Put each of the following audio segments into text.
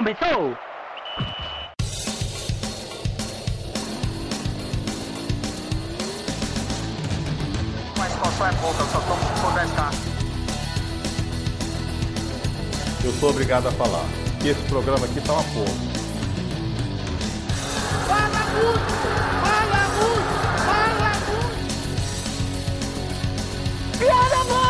Começou! Mas qual só é pouca, eu só tomo se for 10k. Eu sou obrigado a falar que esse programa aqui tá uma porra. Fala muito! Fala muito! Fala muito! Piada morta!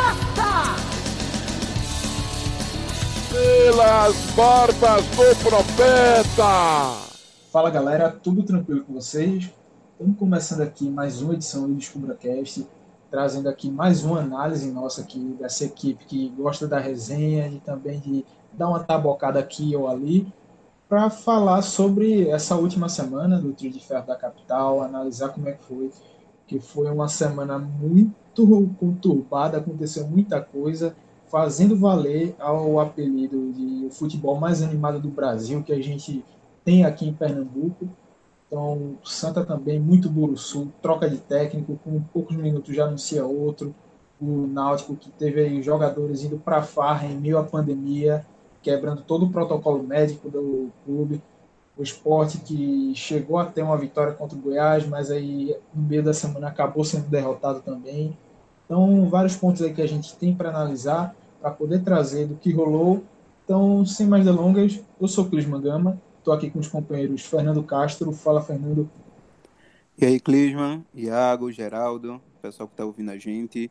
Pelas barbas do profeta! Fala galera, tudo tranquilo com vocês? Estamos começando aqui mais uma edição do DescubraCast, trazendo aqui mais uma análise nossa aqui dessa equipe que gosta da resenha e também de dar uma tabocada aqui ou ali para falar sobre essa última semana do Trio de Ferro da Capital, analisar como é que foi, que foi uma semana muito conturbada, aconteceu muita coisa, fazendo valer ao apelido de o futebol mais animado do Brasil que a gente tem aqui em Pernambuco. Então, Santa também, muito buruçu, troca de técnico, com poucos minutos já anuncia outro. O Náutico, que teve aí jogadores indo para a farra em meio à pandemia, quebrando todo o protocolo médico do clube. O esporte que chegou a ter uma vitória contra o Goiás, mas aí no meio da semana acabou sendo derrotado também. Então, vários pontos aí que a gente tem para analisar, para poder trazer do que rolou. Então, sem mais delongas, eu sou o Clisman Gama, Estou aqui com os companheiros Fernando Castro. Fala, Fernando. E aí, Clisman, Iago, Geraldo, pessoal que está ouvindo a gente.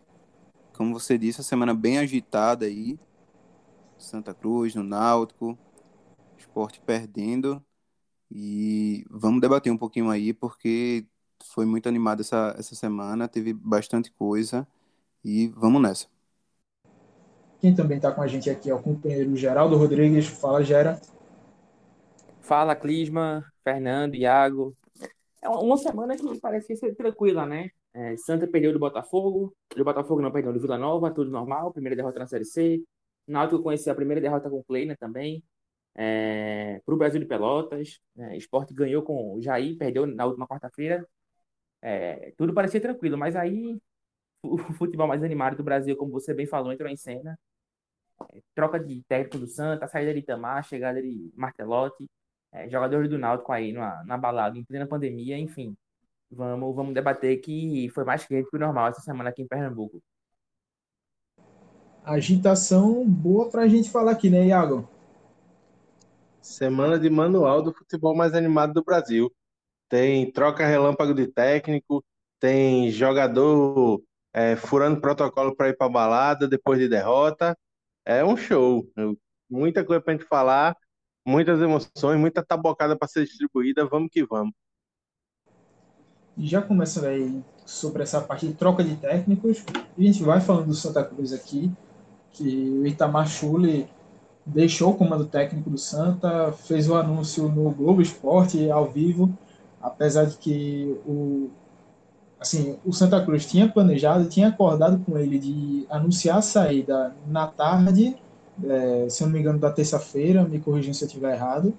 Como você disse, a semana bem agitada aí. Santa Cruz, no Náutico, esporte perdendo. E vamos debater um pouquinho aí, porque foi muito animada essa, essa semana, teve bastante coisa. E vamos nessa. Quem também está com a gente aqui é o companheiro Geraldo Rodrigues. Fala, Gera. Fala, Clisma, Fernando, Iago. É uma semana que parece ser tranquila, né? É, Santa perdeu do Botafogo, do Botafogo não perdeu do Vila Nova, tudo normal, primeira derrota na Série C. Náutico conheceu a primeira derrota com o Kleina também. É, para o Brasil de Pelotas, é, Esporte ganhou com o Jair, perdeu na última quarta-feira. É, tudo parecia tranquilo, mas aí o futebol mais animado do Brasil, como você bem falou, entrou em cena. Troca de técnico do Santa, saída de Itamar, chegada de Martelotti é, jogadores do Náutico aí na, na balada em plena pandemia, enfim. Vamos, vamos debater que foi mais quente que o normal essa semana aqui em Pernambuco. Agitação boa pra gente falar aqui, né, Iago? Semana de manual do futebol mais animado do Brasil. Tem troca relâmpago de técnico, tem jogador é, furando protocolo para ir para balada depois de derrota. É um show. Muita coisa para gente falar muitas emoções, muita tabocada para ser distribuída. Vamos que vamos. Já começando aí sobre essa parte de troca de técnicos, a gente vai falando do Santa Cruz aqui, que o Itamar Schulli deixou o comando técnico do Santa, fez o anúncio no Globo Esporte ao vivo, apesar de que o assim, o Santa Cruz tinha planejado, tinha acordado com ele de anunciar a saída na tarde é, se eu não me engano, da terça-feira, me corrigindo se eu estiver errado.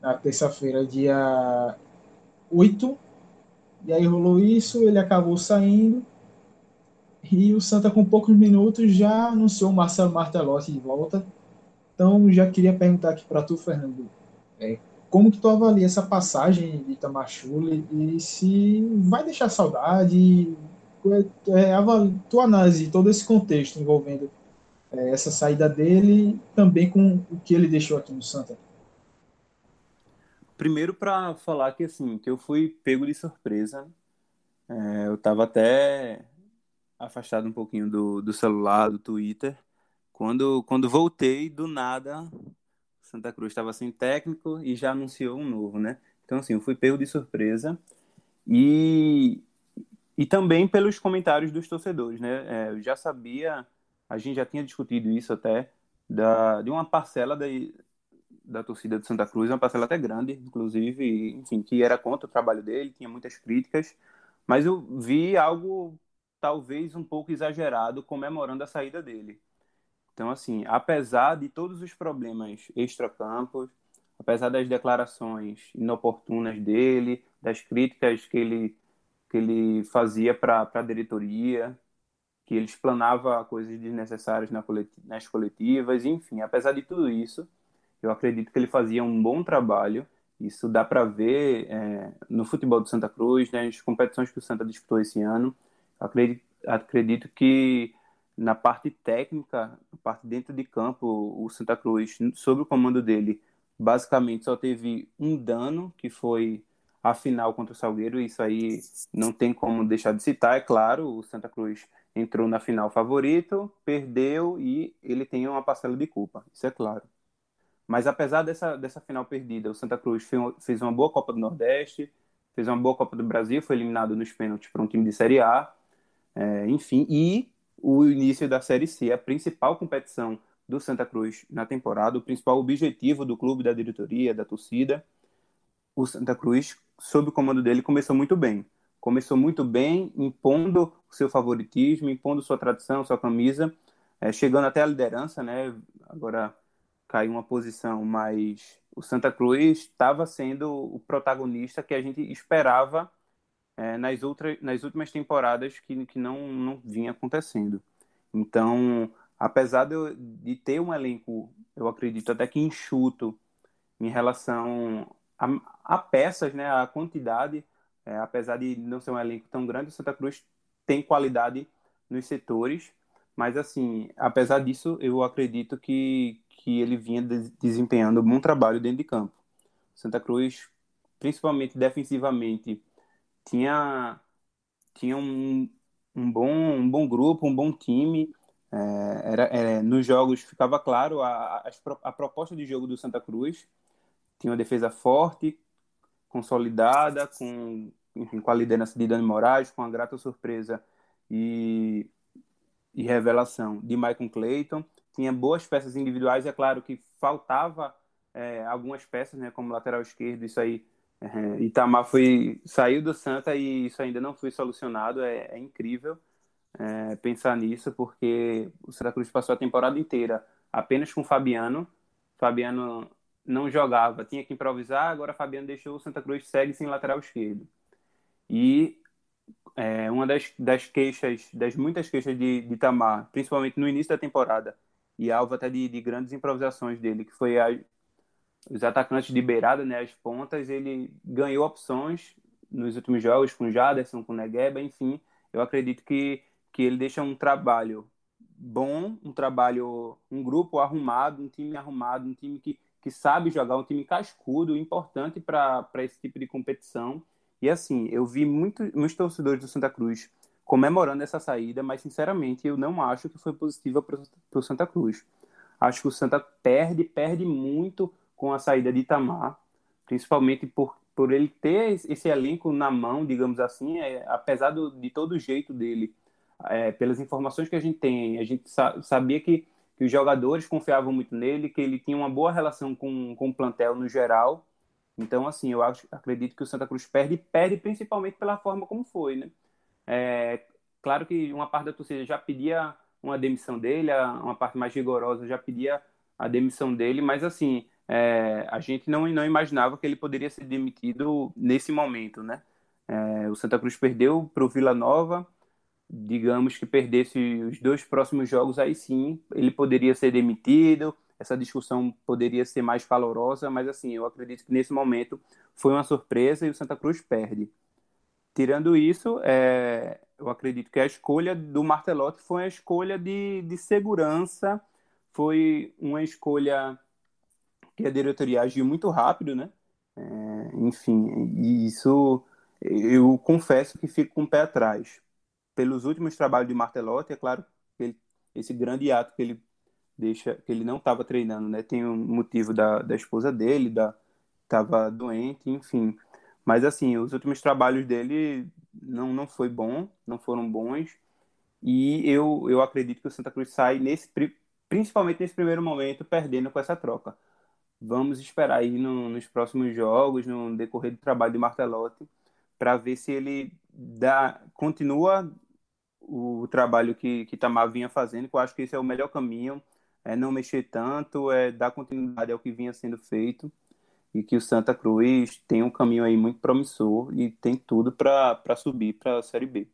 Na terça-feira, dia 8. E aí rolou isso, ele acabou saindo. E o Santa, com poucos minutos, já anunciou o Marcelo Martelotti de volta. Então, já queria perguntar aqui para tu, Fernando, é, como que tu avalia essa passagem de Itamar Schulli e se vai deixar saudade? É, é avalia, tua análise todo esse contexto envolvendo é, essa saída dele também com o que ele deixou aqui no Santa? Primeiro para falar que assim, que eu fui pego de surpresa. É, eu estava até afastado um pouquinho do, do celular, do Twitter. Quando, quando voltei, do nada, Santa Cruz estava sem técnico e já anunciou um novo, né? Então, assim, eu fui pego de surpresa. E, e também pelos comentários dos torcedores, né? É, eu já sabia a gente já tinha discutido isso até, da, de uma parcela da, da torcida de Santa Cruz, uma parcela até grande, inclusive, enfim, que era contra o trabalho dele, tinha muitas críticas, mas eu vi algo talvez um pouco exagerado comemorando a saída dele. Então, assim, apesar de todos os problemas extracampos, apesar das declarações inoportunas dele, das críticas que ele, que ele fazia para a diretoria, que ele explanava coisas desnecessárias nas coletivas, enfim, apesar de tudo isso, Eu acredito que ele fazia um bom trabalho. Isso dá para ver é, no futebol do Santa Cruz, nas competições que o Santa disputou esse ano. Acredito, acredito que na parte técnica, na parte dentro de campo, o Santa Cruz, sob o comando dele, basicamente só teve um dano, que foi a final contra o Salgueiro. Isso aí não tem como deixar de citar, é claro. O Santa Cruz entrou na final favorito, perdeu e ele tem uma parcela de culpa, isso é claro. Mas apesar dessa, dessa final perdida, o Santa Cruz fez uma boa Copa do Nordeste, fez uma boa Copa do Brasil, foi eliminado nos pênaltis para um time de Série A, é, enfim, e o início da Série C, a principal competição do Santa Cruz na temporada, o principal objetivo do clube, da diretoria, da torcida. O Santa Cruz, sob o comando dele, começou muito bem. Começou muito bem, impondo o seu favoritismo, impondo sua tradição, sua camisa, é, chegando até a liderança, né? Agora caiu uma posição, mas o Santa Cruz estava sendo o protagonista que a gente esperava é, nas, outras, nas últimas temporadas que, que não, não vinha acontecendo. Então, apesar de, de ter um elenco, eu acredito até que enxuto em relação a, a peças, né, a quantidade, é, apesar de não ser um elenco tão grande, o Santa Cruz tem qualidade nos setores, mas assim, apesar disso, eu acredito que, que ele vinha desempenhando um bom trabalho dentro de campo. Santa Cruz, principalmente defensivamente, tinha, tinha um, um, bom, um bom grupo, um bom time. É, era, é, nos jogos ficava claro a, a, a, proposta de jogo do Santa Cruz. Tinha uma defesa forte, consolidada, com, enfim, com a liderança de Dani Moraes, com a grata surpresa e, e revelação de Michael Clayton. Tinha boas peças individuais, é claro que faltava é, algumas peças, né, como lateral esquerdo, isso aí é, Itamar foi saiu do Santa e isso ainda não foi solucionado. É, é incrível é, pensar nisso, porque o Santa Cruz passou a temporada inteira apenas com Fabiano. Fabiano não jogava, tinha que improvisar. Agora Fabiano deixou o Santa Cruz segue sem lateral esquerdo. E é, uma das, das queixas, das muitas queixas de, de Itamar, principalmente no início da temporada, e alvo até de, de grandes improvisações dele, que foi a, os atacantes de beirada, né, as pontas, ele ganhou opções nos últimos jogos com Jaderson, com Negueba, enfim, eu acredito que, que ele deixa um trabalho bom, um trabalho, um grupo arrumado, um time arrumado, um time que, que sabe jogar, um time cascudo, importante para esse tipo de competição. E assim, eu vi muito, muitos torcedores do Santa Cruz comemorando essa saída, mas sinceramente eu não acho que foi positiva para o Santa Cruz. Acho que o Santa perde, perde muito com a saída de Itamar, principalmente por, por ele ter esse elenco na mão, digamos assim, é, apesar do, de todo o jeito dele, é, pelas informações que a gente tem, a gente sa sabia que, que os jogadores confiavam muito nele, que ele tinha uma boa relação com, com o plantel no geral. Então, assim, eu acho, acredito que o Santa Cruz perde, perde principalmente pela forma como foi, né? É, claro que uma parte da torcida já pedia uma demissão dele, uma parte mais rigorosa já pedia a demissão dele, mas assim, é, a gente não, não imaginava que ele poderia ser demitido nesse momento, né? É, o Santa Cruz perdeu para o Vila Nova, digamos que perdesse os dois próximos jogos, aí sim ele poderia ser demitido, essa discussão poderia ser mais calorosa, mas assim, eu acredito que nesse momento foi uma surpresa e o Santa Cruz perde. Tirando isso, é, eu acredito que a escolha do Martelotti foi uma escolha de, de segurança, foi uma escolha que a diretoria agiu muito rápido, né? É, enfim, isso eu confesso que fico com o pé atrás. Pelos últimos trabalhos de Martelotti, é claro que ele, esse grande ato que ele deixa, que ele não estava treinando, né? Tem um motivo da, da esposa dele, da estava doente, enfim. Mas assim, os últimos trabalhos dele não não foi bom, não foram bons. E eu eu acredito que o Santa Cruz sai nesse principalmente nesse primeiro momento perdendo com essa troca. Vamos esperar aí no, nos próximos jogos, no decorrer do trabalho de Martelotti, para ver se ele dá, continua o trabalho que, que Tamar vinha fazendo, que eu acho que esse é o melhor caminho, é não mexer tanto, é dar continuidade ao que vinha sendo feito, e que o Santa Cruz tem um caminho aí muito promissor e tem tudo para subir para a Série B.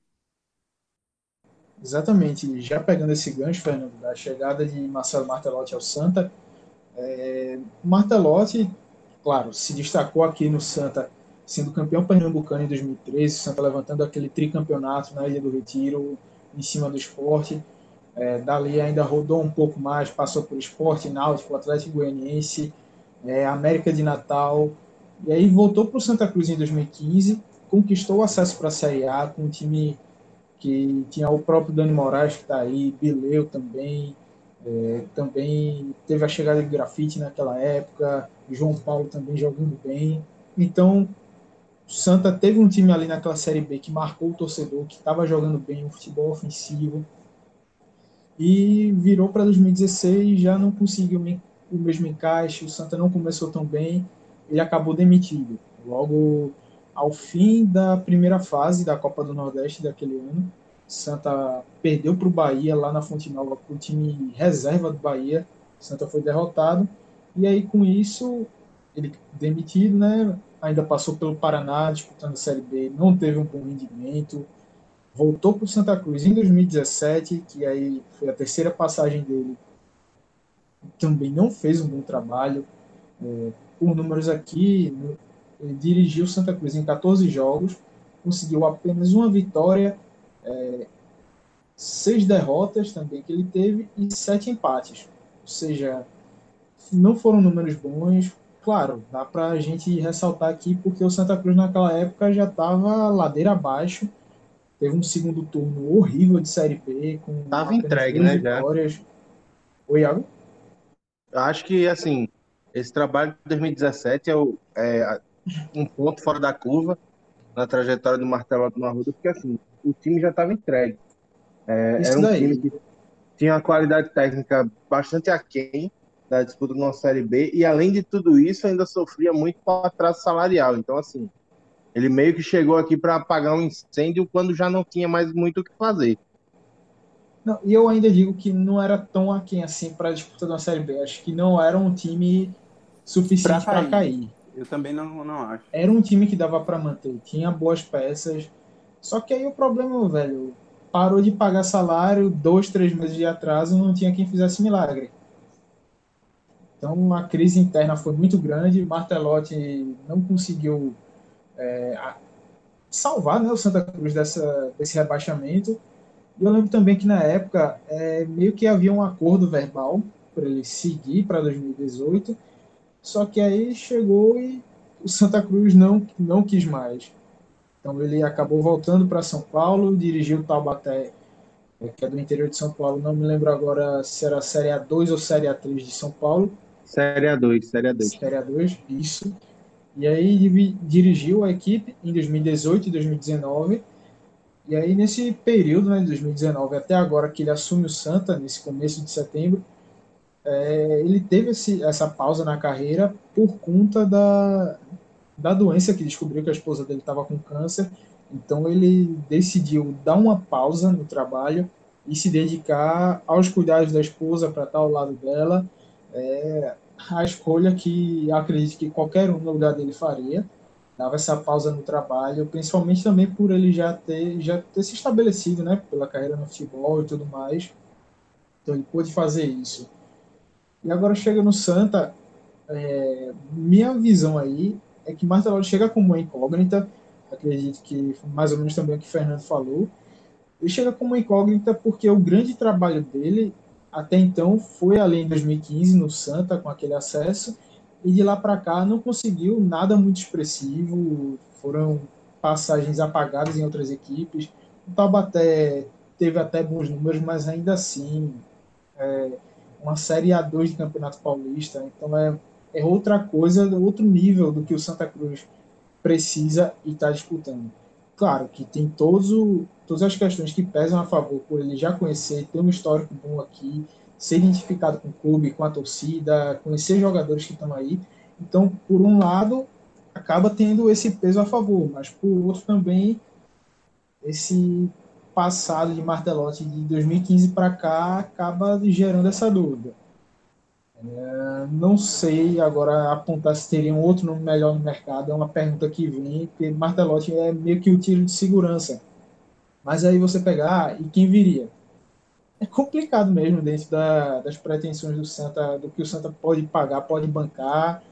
Exatamente, já pegando esse gancho, Fernando, da chegada de Marcelo Martelotti ao Santa, É, Martelotti, claro, se destacou aqui no Santa, sendo campeão pernambucano em 2013, Santa levantando aquele tricampeonato na Ilha do Retiro, em cima do esporte. É, dali ainda rodou um pouco mais, passou por esporte, náutico, Atlético Goianiense, é, América de Natal, e aí voltou para o Santa Cruz em 2015, conquistou o acesso para a Série A com um time que tinha o próprio Dani Moraes que está aí, Bileu também, é, também teve a chegada de Grafite naquela época, João Paulo também jogando bem. Então, o Santa teve um time ali naquela Série B que marcou o torcedor, que estava jogando bem, um futebol ofensivo. E virou para 2016, já não conseguiu o mesmo encaixe, o Santa não começou tão bem, ele acabou demitido. Logo ao fim da primeira fase da Copa do Nordeste daquele ano, Santa perdeu para o Bahia lá na Fonte Nova, para o time reserva do Bahia. Santa foi derrotado. E aí, com isso, ele demitido, né? Ainda passou pelo Paraná disputando a Série B, não teve um bom rendimento. Voltou para o Santa Cruz em 2017, que aí foi a terceira passagem dele. Também não fez um bom trabalho. É, por números aqui, ele dirigiu Santa Cruz em 14 jogos, conseguiu apenas uma vitória é, seis derrotas também que ele teve e sete empates. Ou seja, não foram números bons. Claro, dá para a gente ressaltar aqui porque o Santa Cruz naquela época já estava ladeira abaixo. Teve um segundo turno horrível de Série B. Com tava entregue, né? Vitórias. Já. Oi, Iago? Acho que, assim, esse trabalho de 2017 é, o, é um ponto fora da curva na trajetória do Martelo do Arruda, porque, assim, o time já estava entregue. É, era um daí. time que tinha uma qualidade técnica bastante aquém da disputa de uma Série B, e além de tudo isso, ainda sofria muito com atraso salarial. Então, assim, ele meio que chegou aqui para apagar um incêndio quando já não tinha mais muito o que fazer. Não, e eu ainda digo que não era tão aquém assim para a disputa de uma Série B. Acho que não era um time suficiente para cair. cair. Eu também não, não acho. Era um time que dava para manter, tinha boas peças, só que aí o problema, velho, parou de pagar salário, dois, três meses de atraso, não tinha quem fizesse milagre. Então a crise interna foi muito grande, Martelotti não conseguiu é, salvar né, o Santa Cruz dessa, desse rebaixamento. E eu lembro também que na época é, meio que havia um acordo verbal para ele seguir para 2018, só que aí chegou e o Santa Cruz não, não quis mais. Então ele acabou voltando para São Paulo, dirigiu o Taubaté, é, que é do interior de São Paulo. Não me lembro agora se era Série A2 ou Série A3 de São Paulo. Série A2, Série A2. Série A2, isso. E aí dirigiu a equipe em 2018 e 2019. E aí nesse período, né, de 2019 até agora que ele assume o Santa, nesse começo de setembro, é, ele teve esse, essa pausa na carreira por conta da, da doença que descobriu que a esposa dele estava com câncer. Então ele decidiu dar uma pausa no trabalho e se dedicar aos cuidados da esposa para estar ao lado dela. É a escolha que acredito que qualquer um no lugar dele faria. Dava essa pausa no trabalho, principalmente também por ele já ter, já ter se estabelecido, né, pela carreira no futebol e tudo mais. Então ele pôde fazer isso. E agora chega no Santa, é, minha visão aí é que Martelotto chega como uma incógnita, acredito que mais ou menos também o que o Fernando falou, ele chega como uma incógnita porque o grande trabalho dele até então foi ali em 2015 no Santa com aquele acesso e de lá para cá não conseguiu nada muito expressivo, foram passagens apagadas em outras equipes. O Taubaté teve até bons números, mas ainda assim é uma Série A2 de Campeonato Paulista, então é é outra coisa, outro nível do que o Santa Cruz precisa e está disputando. Claro que tem todos o, todas as questões que pesam a favor por ele já conhecer, ter um histórico bom aqui, ser identificado com o clube, com a torcida, conhecer jogadores que estão aí. Então, por um lado, acaba tendo esse peso a favor, mas por outro também esse passado de Martelotti de 2015 para cá acaba gerando essa dúvida. É, não sei agora apontar se teria um outro nome melhor no mercado, é uma pergunta que vem, porque Martelotti é meio que o tiro de segurança. Mas aí você pegar, ah, e quem viria? é complicado mesmo dentro da, das pretensões do Santa, do que o Santa pode pagar, pode bancar.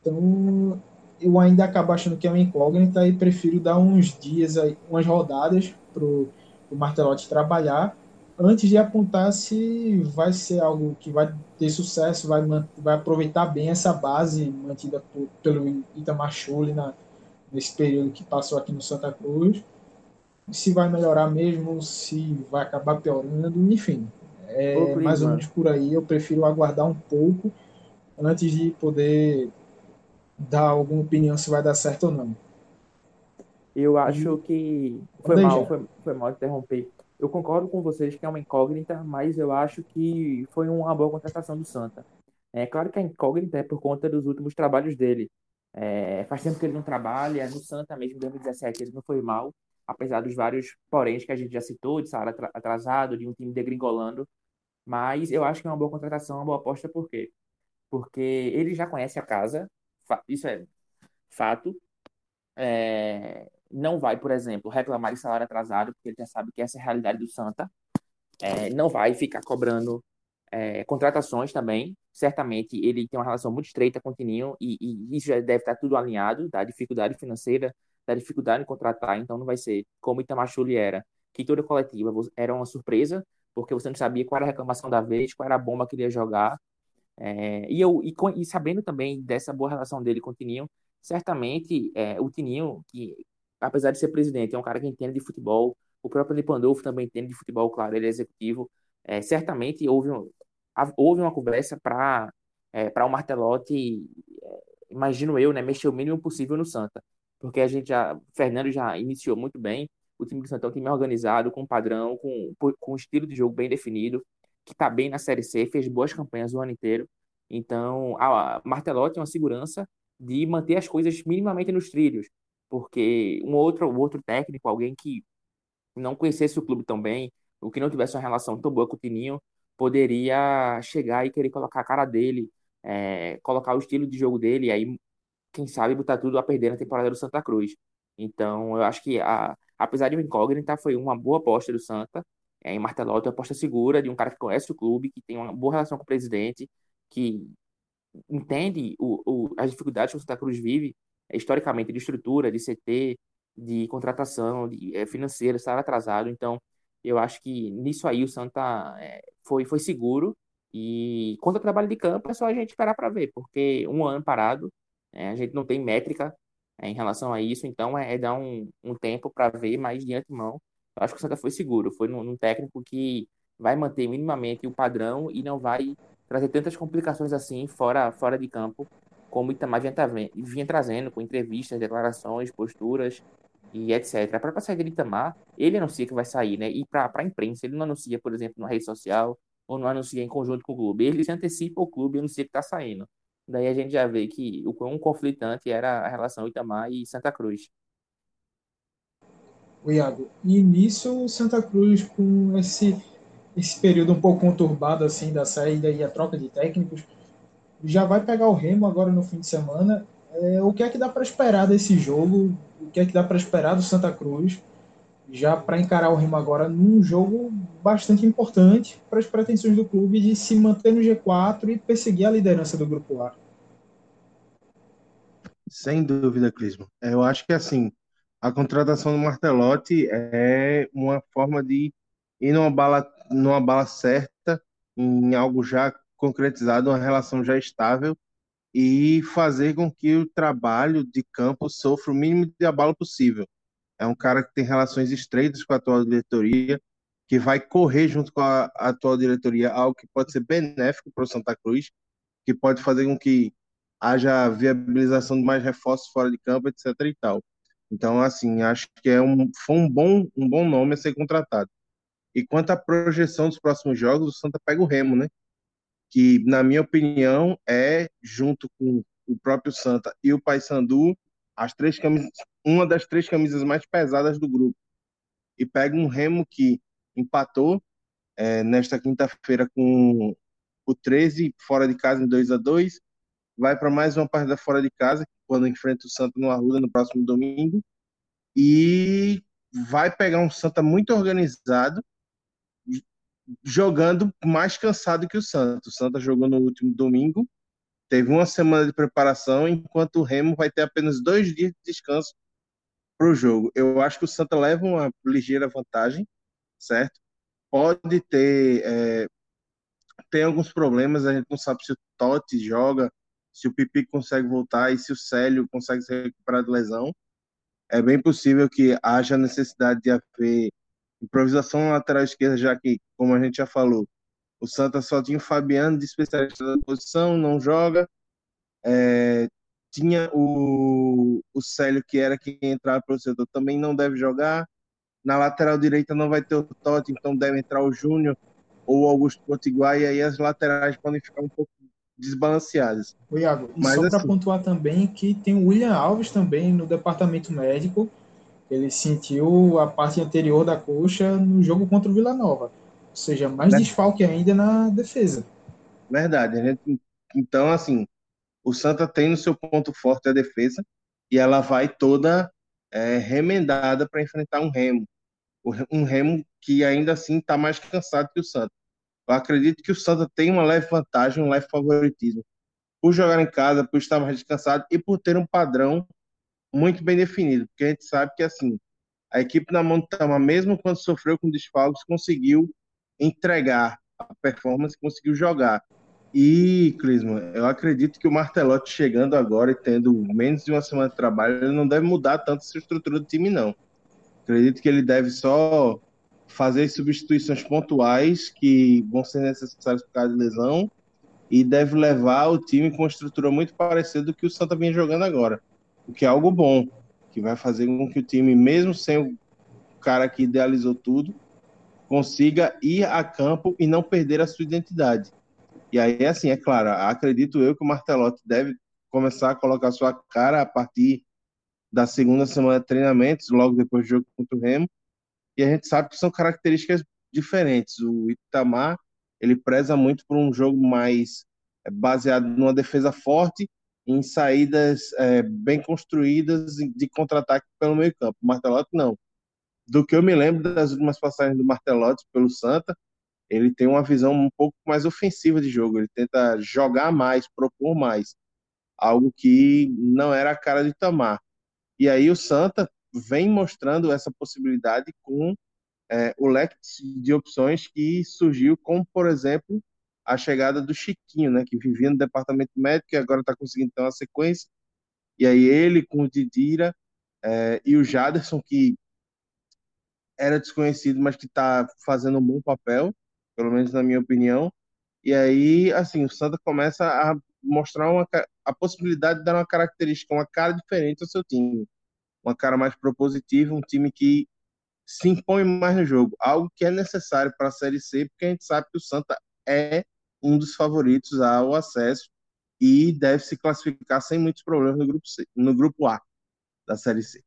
Então, eu ainda acabo achando que é uma incógnita e prefiro dar uns dias, aí, umas rodadas para o Martelotti trabalhar antes de apontar se vai ser algo que vai ter sucesso, vai, vai aproveitar bem essa base mantida por, pelo Itamar Schulli na, nesse período que passou aqui no Santa Cruz, se vai melhorar mesmo, se vai acabar piorando, enfim, é mais ou menos por aí. Eu prefiro aguardar um pouco antes de poder dar alguma opinião se vai dar certo ou não. Eu acho que foi mal, foi, foi mal interromper. Eu concordo com vocês que é uma incógnita, mas eu acho que foi uma boa contratação do Santa. É claro que a incógnita é por conta dos últimos trabalhos dele. É, faz tempo que ele não trabalha, no Santa mesmo, em 2017, ele não foi mal, apesar dos vários poréns que a gente já citou, de salário atrasado, de um time degringolando. Mas eu acho que é uma boa contratação, uma boa aposta, por quê? Porque ele já conhece a casa, isso é fato. É, não vai, por exemplo, reclamar de salário atrasado, porque ele já sabe que essa é a realidade do Santa. É, não vai ficar cobrando é, contratações também. Certamente ele tem uma relação muito estreita com o Tininho e, e, isso já deve estar tudo alinhado, da dificuldade financeira, da dificuldade em contratar. Então não vai ser como Itamar Chuli era, que toda coletiva era uma surpresa, porque você não sabia qual era a reclamação da vez, qual era a bomba que ele ia jogar. É, e, eu, e, e, sabendo também dessa boa relação dele com o Tininho, certamente é, o Tininho, que apesar de ser presidente, é um cara que entende de futebol. O próprio Lipandolfo também entende de futebol, claro, ele é executivo. É, certamente houve, houve uma conversa para é, para o Martelotti, é, imagino eu, né, mexer o mínimo possível no Santa. Porque a gente já, Fernando já iniciou muito bem. O time do Santa é um time organizado, com padrão, com, com um estilo de jogo bem definido, que está bem na Série C, fez boas campanhas o ano inteiro. Então, a Martelotti é uma segurança de manter as coisas minimamente nos trilhos porque um outro, um outro técnico, alguém que não conhecesse o clube tão bem, ou que não tivesse uma relação tão boa com o Tininho, poderia chegar e querer colocar a cara dele, é, colocar o estilo de jogo dele, e aí, quem sabe, botar tudo a perder na temporada do Santa Cruz. Então, eu acho que, a, apesar de uma incógnita, foi uma boa aposta do Santa, é, em Martelotti, uma aposta segura de um cara que conhece o clube, que tem uma boa relação com o presidente, que entende o, o, as dificuldades que o Santa Cruz vive historicamente de estrutura, de CT, de contratação, de é, financeira, estar atrasado. Então, eu acho que nisso aí o Santa é, foi, foi seguro. E quanto ao trabalho de campo, é só a gente esperar para ver, porque um ano parado, é, a gente não tem métrica é, em relação a isso, então é, é dar um, um tempo para ver mais de antemão. Eu acho que o Santa foi seguro, foi num, num técnico que vai manter minimamente o padrão e não vai trazer tantas complicações assim fora, fora de campo como o Itamar vinha, trazendo com entrevistas, declarações, posturas e etc. A própria saída de Itamar, ele anuncia que vai sair, né? E para a imprensa, ele não anuncia, por exemplo, na rede social ou não anuncia em conjunto com o clube. Ele se antecipa o clube e anuncia que está saindo. Daí a gente já vê que o quão conflitante era a relação Itamar e Santa Cruz. O Iago, e nisso Santa Cruz com esse esse período um pouco conturbado assim da saída e a troca de técnicos, já vai pegar o Remo agora no fim de semana. É, o que é que dá para esperar desse jogo? O que é que dá para esperar do Santa Cruz? Já para encarar o Remo agora num jogo bastante importante para as pretensões do clube de se manter no G4 e perseguir a liderança do Grupo A. Sem dúvida, Clismo. Eu acho que assim, a contratação do Martelotti é uma forma de ir numa bala, numa bala certa, em algo já concretizado uma relação já estável e fazer com que o trabalho de campo sofra o mínimo de abalo possível. É um cara que tem relações estreitas com a atual diretoria, que vai correr junto com a, atual diretoria, algo que pode ser benéfico para o Santa Cruz, que pode fazer com que haja viabilização de mais reforços fora de campo, etc. e tal. Então, assim, acho que é um, foi um bom, um bom nome a ser contratado. E quanto à projeção dos próximos jogos, o Santa pega o Remo, né? Que, na minha opinião, é, junto com o próprio Santa e o Paysandu, as três camisas, uma das três camisas mais pesadas do grupo. E pega um Remo que empatou é, nesta quinta-feira com o 13 fora de casa em 2 a 2 vai para mais uma partida fora de casa, quando enfrenta o Santa no Arruda no próximo domingo, e vai pegar um Santa muito organizado, jogando mais cansado que o Santa. O Santa jogou no último domingo, teve uma semana de preparação, enquanto o Remo vai ter apenas dois dias de descanso para o jogo. Eu acho que o Santa leva uma ligeira vantagem, certo? Pode ter é, tem alguns problemas, a gente não sabe se o Totti joga, se o Pipi consegue voltar e se o Célio consegue se recuperar de lesão. É bem possível que haja necessidade de haver improvisação na lateral esquerda, já que, como a gente já falou, o Santa só tinha o Fabiano de especialista da posição, não joga. É, tinha o, o Célio, que era quem entrava para o setor, também não deve jogar. Na lateral direita não vai ter o Totti, então deve entrar o Júnior ou Augusto Potiguar, e aí as laterais podem ficar um pouco desbalanceadas. O Iago, Mas, só para assim, pontuar também que tem o William Alves também no departamento médico, ele sentiu a parte anterior da coxa no jogo contra o Vila Nova, ou seja, mais né? desfalque ainda na defesa. Verdade, gente, então assim, o Santa tem no seu ponto forte a defesa, e ela vai toda é, remendada para enfrentar um Remo, um Remo que ainda assim está mais cansado que o Santa. Eu acredito que o Santa tem uma leve vantagem, um leve favoritismo. Por jogar em casa, por estar mais descansado e por ter um padrão muito bem definido. Porque a gente sabe que, assim, a equipe na Montama, mesmo quando sofreu com desfalques, conseguiu entregar a performance, conseguiu jogar. E, Clisman, eu acredito que o Martelotti chegando agora e tendo menos de uma semana de trabalho, ele não deve mudar tanto essa estrutura do time, não. Acredito que ele deve só fazer substituições pontuais que vão ser necessárias por causa de lesão e deve levar o time com uma estrutura muito parecida do que o Santa vem jogando agora, o que é algo bom, que vai fazer com que o time, mesmo sem o cara que idealizou tudo, consiga ir a campo e não perder a sua identidade. E aí, assim, é claro, acredito eu que o Martelotti deve começar a colocar sua cara a partir da segunda semana de treinamentos, logo depois do jogo contra o Remo, e a gente sabe que são características diferentes. O Itamar, ele preza muito por um jogo mais é, baseado numa defesa forte, em saídas é, bem construídas de contra-ataque pelo meio campo. O Martelotti não. Do que eu me lembro das últimas passagens do Martelotti pelo Santa, ele tem uma visão um pouco mais ofensiva de jogo. Ele tenta jogar mais, propor mais. Algo que não era a cara de Itamar. E aí o Santa vem mostrando essa possibilidade com é, o leque de opções que surgiu, como, por exemplo, a chegada do Chiquinho, né, que vivia no departamento médico e agora está conseguindo ter uma sequência. E aí ele com o Didira é, e o Jaderson, que era desconhecido, mas que está fazendo um bom papel, pelo menos na minha opinião. E aí, assim, o Santa começa a mostrar uma, a possibilidade de dar uma característica, uma cara diferente ao seu time uma cara mais propositiva, um time que se impõe mais no jogo, algo que é necessário para a Série C, porque a gente sabe que o Santa é um dos favoritos ao acesso e deve se classificar sem muitos problemas no grupo C, no grupo A da Série C.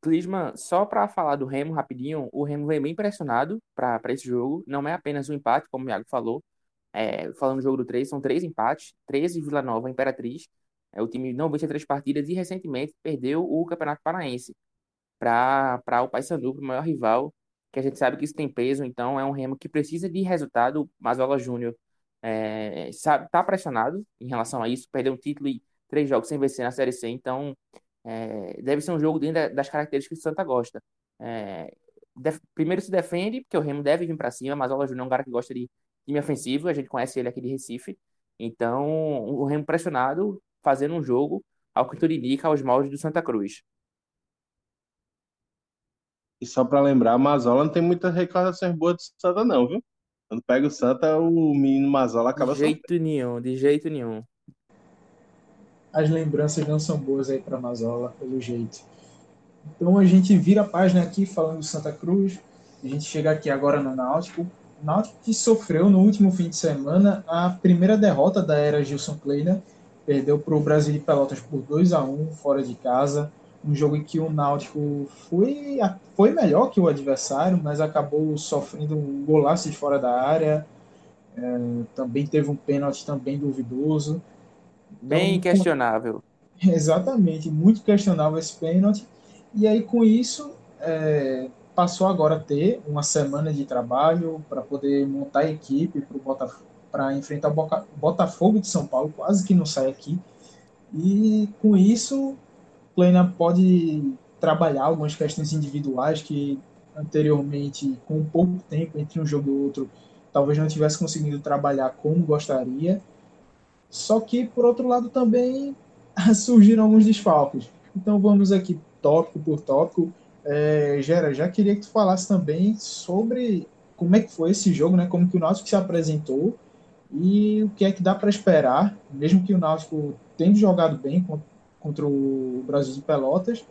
Clisman, só para falar do Remo rapidinho, o Remo vem bem pressionado para esse jogo. Não é apenas um empate, como o Iago falou. É, falando do jogo do 3, são três empates: 13 Vila Nova, Imperatriz é, o time não vence três partidas e recentemente perdeu o Campeonato Paraense para o Paysandu, o maior rival, que a gente sabe que isso tem peso, então é um Remo que precisa de resultado. Mazola Júnior é, está pressionado em relação a isso, perdeu um título e três jogos sem vencer na Série C, então é, deve ser um jogo dentro das características que o Santa gosta. É, def, primeiro se defende, porque o Remo deve vir para cima, Mazola Júnior é um cara que gosta de time ofensivo, a gente conhece ele aqui de Recife, então o Remo pressionado fazendo um jogo, ao que tudo indica, aos moldes do Santa Cruz. E só para lembrar, Mazola não tem muitas recordações boas do Santa, não, viu? Quando pega o Santa, o menino Mazola acaba De jeito sofrendo. nenhum, de jeito nenhum. As lembranças não são boas aí para Mazola, pelo jeito. Então a gente vira a página aqui falando do Santa Cruz. A gente chega aqui agora no Náutico. O Náutico que sofreu no último fim de semana a primeira derrota da era Gilson Kleiner perdeu para o Brasil de Pelotas por 2 a 1 fora de casa. Um jogo em que o Náutico foi, foi melhor que o adversário, mas acabou sofrendo um golaço de fora da área. É, também teve um pênalti também duvidoso. Então, Bem questionável. Exatamente, muito questionável esse pênalti. E aí, com isso, é, passou agora a ter uma semana de trabalho para poder montar a equipe para enfrentar o Botafogo de São Paulo, quase que não sai aqui. E com isso, Plena pode trabalhar algumas questões individuais que anteriormente, com pouco tempo entre um jogo e outro, talvez não tivesse conseguido trabalhar como gostaria. Só que, por outro lado, também surgiram alguns desfalques. Então vamos aqui tópico por tópico. É, Gera, já queria que tu falasse também sobre como é que foi esse jogo, né? Como que o Náutico se apresentou e o que é que dá para esperar, mesmo que o Náutico tenha jogado bem contra o Brasil de Pelotas,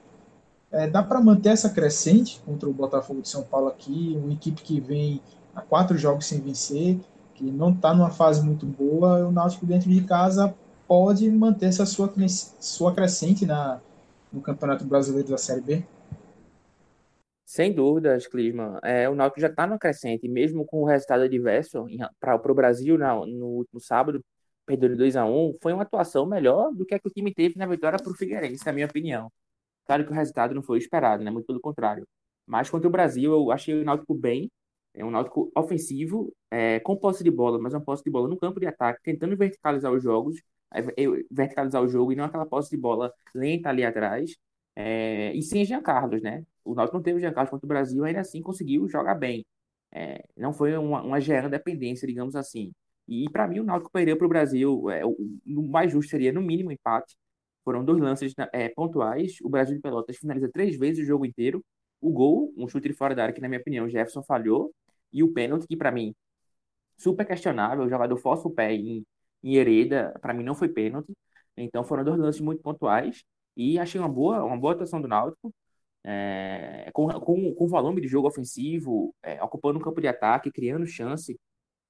é, dá para manter essa crescente contra o Botafogo de São Paulo aqui, uma equipe que vem a quatro jogos sem vencer, que não está numa fase muito boa, o Náutico dentro de casa pode manter essa sua, sua crescente na, no Campeonato Brasileiro da Série B? Sem dúvidas, Clisman. É, o Náutico já está no crescente, mesmo com o resultado adverso para o Brasil na, no último sábado, perdendo 2 a 1 foi uma atuação melhor do que a que o time teve na vitória para o Figueirense, na minha opinião. Claro que o resultado não foi esperado, né? muito pelo contrário. Mas contra o Brasil, eu achei o Náutico bem, é um Náutico ofensivo, é, com posse de bola, mas uma posse de bola no campo de ataque, tentando verticalizar os jogos, é, verticalizar o jogo e não aquela posse de bola lenta ali atrás. É, e sem Jean Carlos, né? O Náutico não teve o Jean Carlos contra o Brasil, ainda assim conseguiu jogar bem. É, não foi uma, uma dependência, digamos assim. E para mim o Náutico perdeu para o Brasil. É, o, mais justo seria no mínimo empate. Foram dois lances é, pontuais. O Brasil de Pelotas finaliza três vezes o jogo inteiro. O gol, um chute de fora da área que na minha opinião o Jefferson falhou e o pênalti que para mim super questionável. O jogador força o pé em, em Hereda, para mim não foi pênalti. Então foram dois lances muito pontuais e achei uma boa, uma boa atuação do Náutico. É, com, com, com volume de jogo ofensivo, é, ocupando o campo de ataque, criando chance.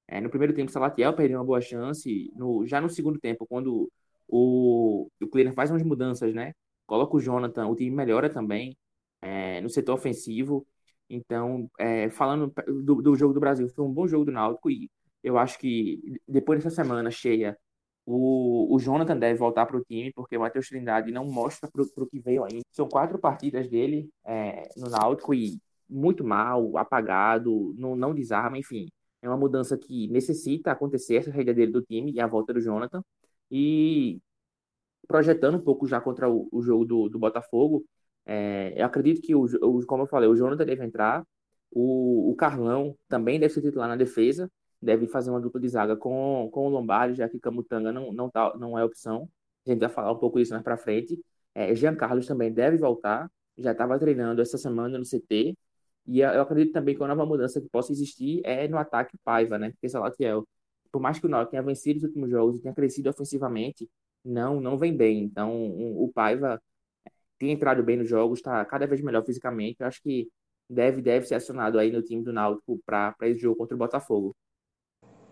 É, no primeiro tempo, o Salatiel perdeu uma boa chance. No, já no segundo tempo, quando o, o Cleveland faz umas mudanças, né? Coloca o Jonathan, o time melhora também é, no setor ofensivo. Então, é, falando do, do, jogo do Brasil, foi um bom jogo do Náutico e eu acho que depois dessa semana cheia, o, o Jonathan deve voltar para o time, porque o Matheus Trindade não mostra para o que veio ainda. São quatro partidas dele é, no Náutico e muito mal, apagado, não, não desarma, enfim. É uma mudança que necessita acontecer, essa saída dele do time e a volta do Jonathan. E projetando um pouco já contra o, o jogo do, do Botafogo, é, eu acredito que, o, o, como eu falei, o Jonathan deve entrar, o, o Carlão também deve ser titular na defesa, deve fazer uma dupla de zaga com, com o Lombardi, já que Camutanga não, não, tá, não é opção. A gente vai falar um pouco disso mais para frente. É, Jean Carlos também deve voltar, já estava treinando essa semana no CT. E eu acredito também que uma nova mudança que possa existir é no ataque Paiva, né? Porque Salatiel, por mais que o Náutico tenha vencido os últimos jogos e tenha crescido ofensivamente, não não vem bem. Então, um, o Paiva tem entrado bem nos jogos, está cada vez melhor fisicamente. Eu acho que deve, deve ser acionado aí no time do Náutico para esse jogo contra o Botafogo.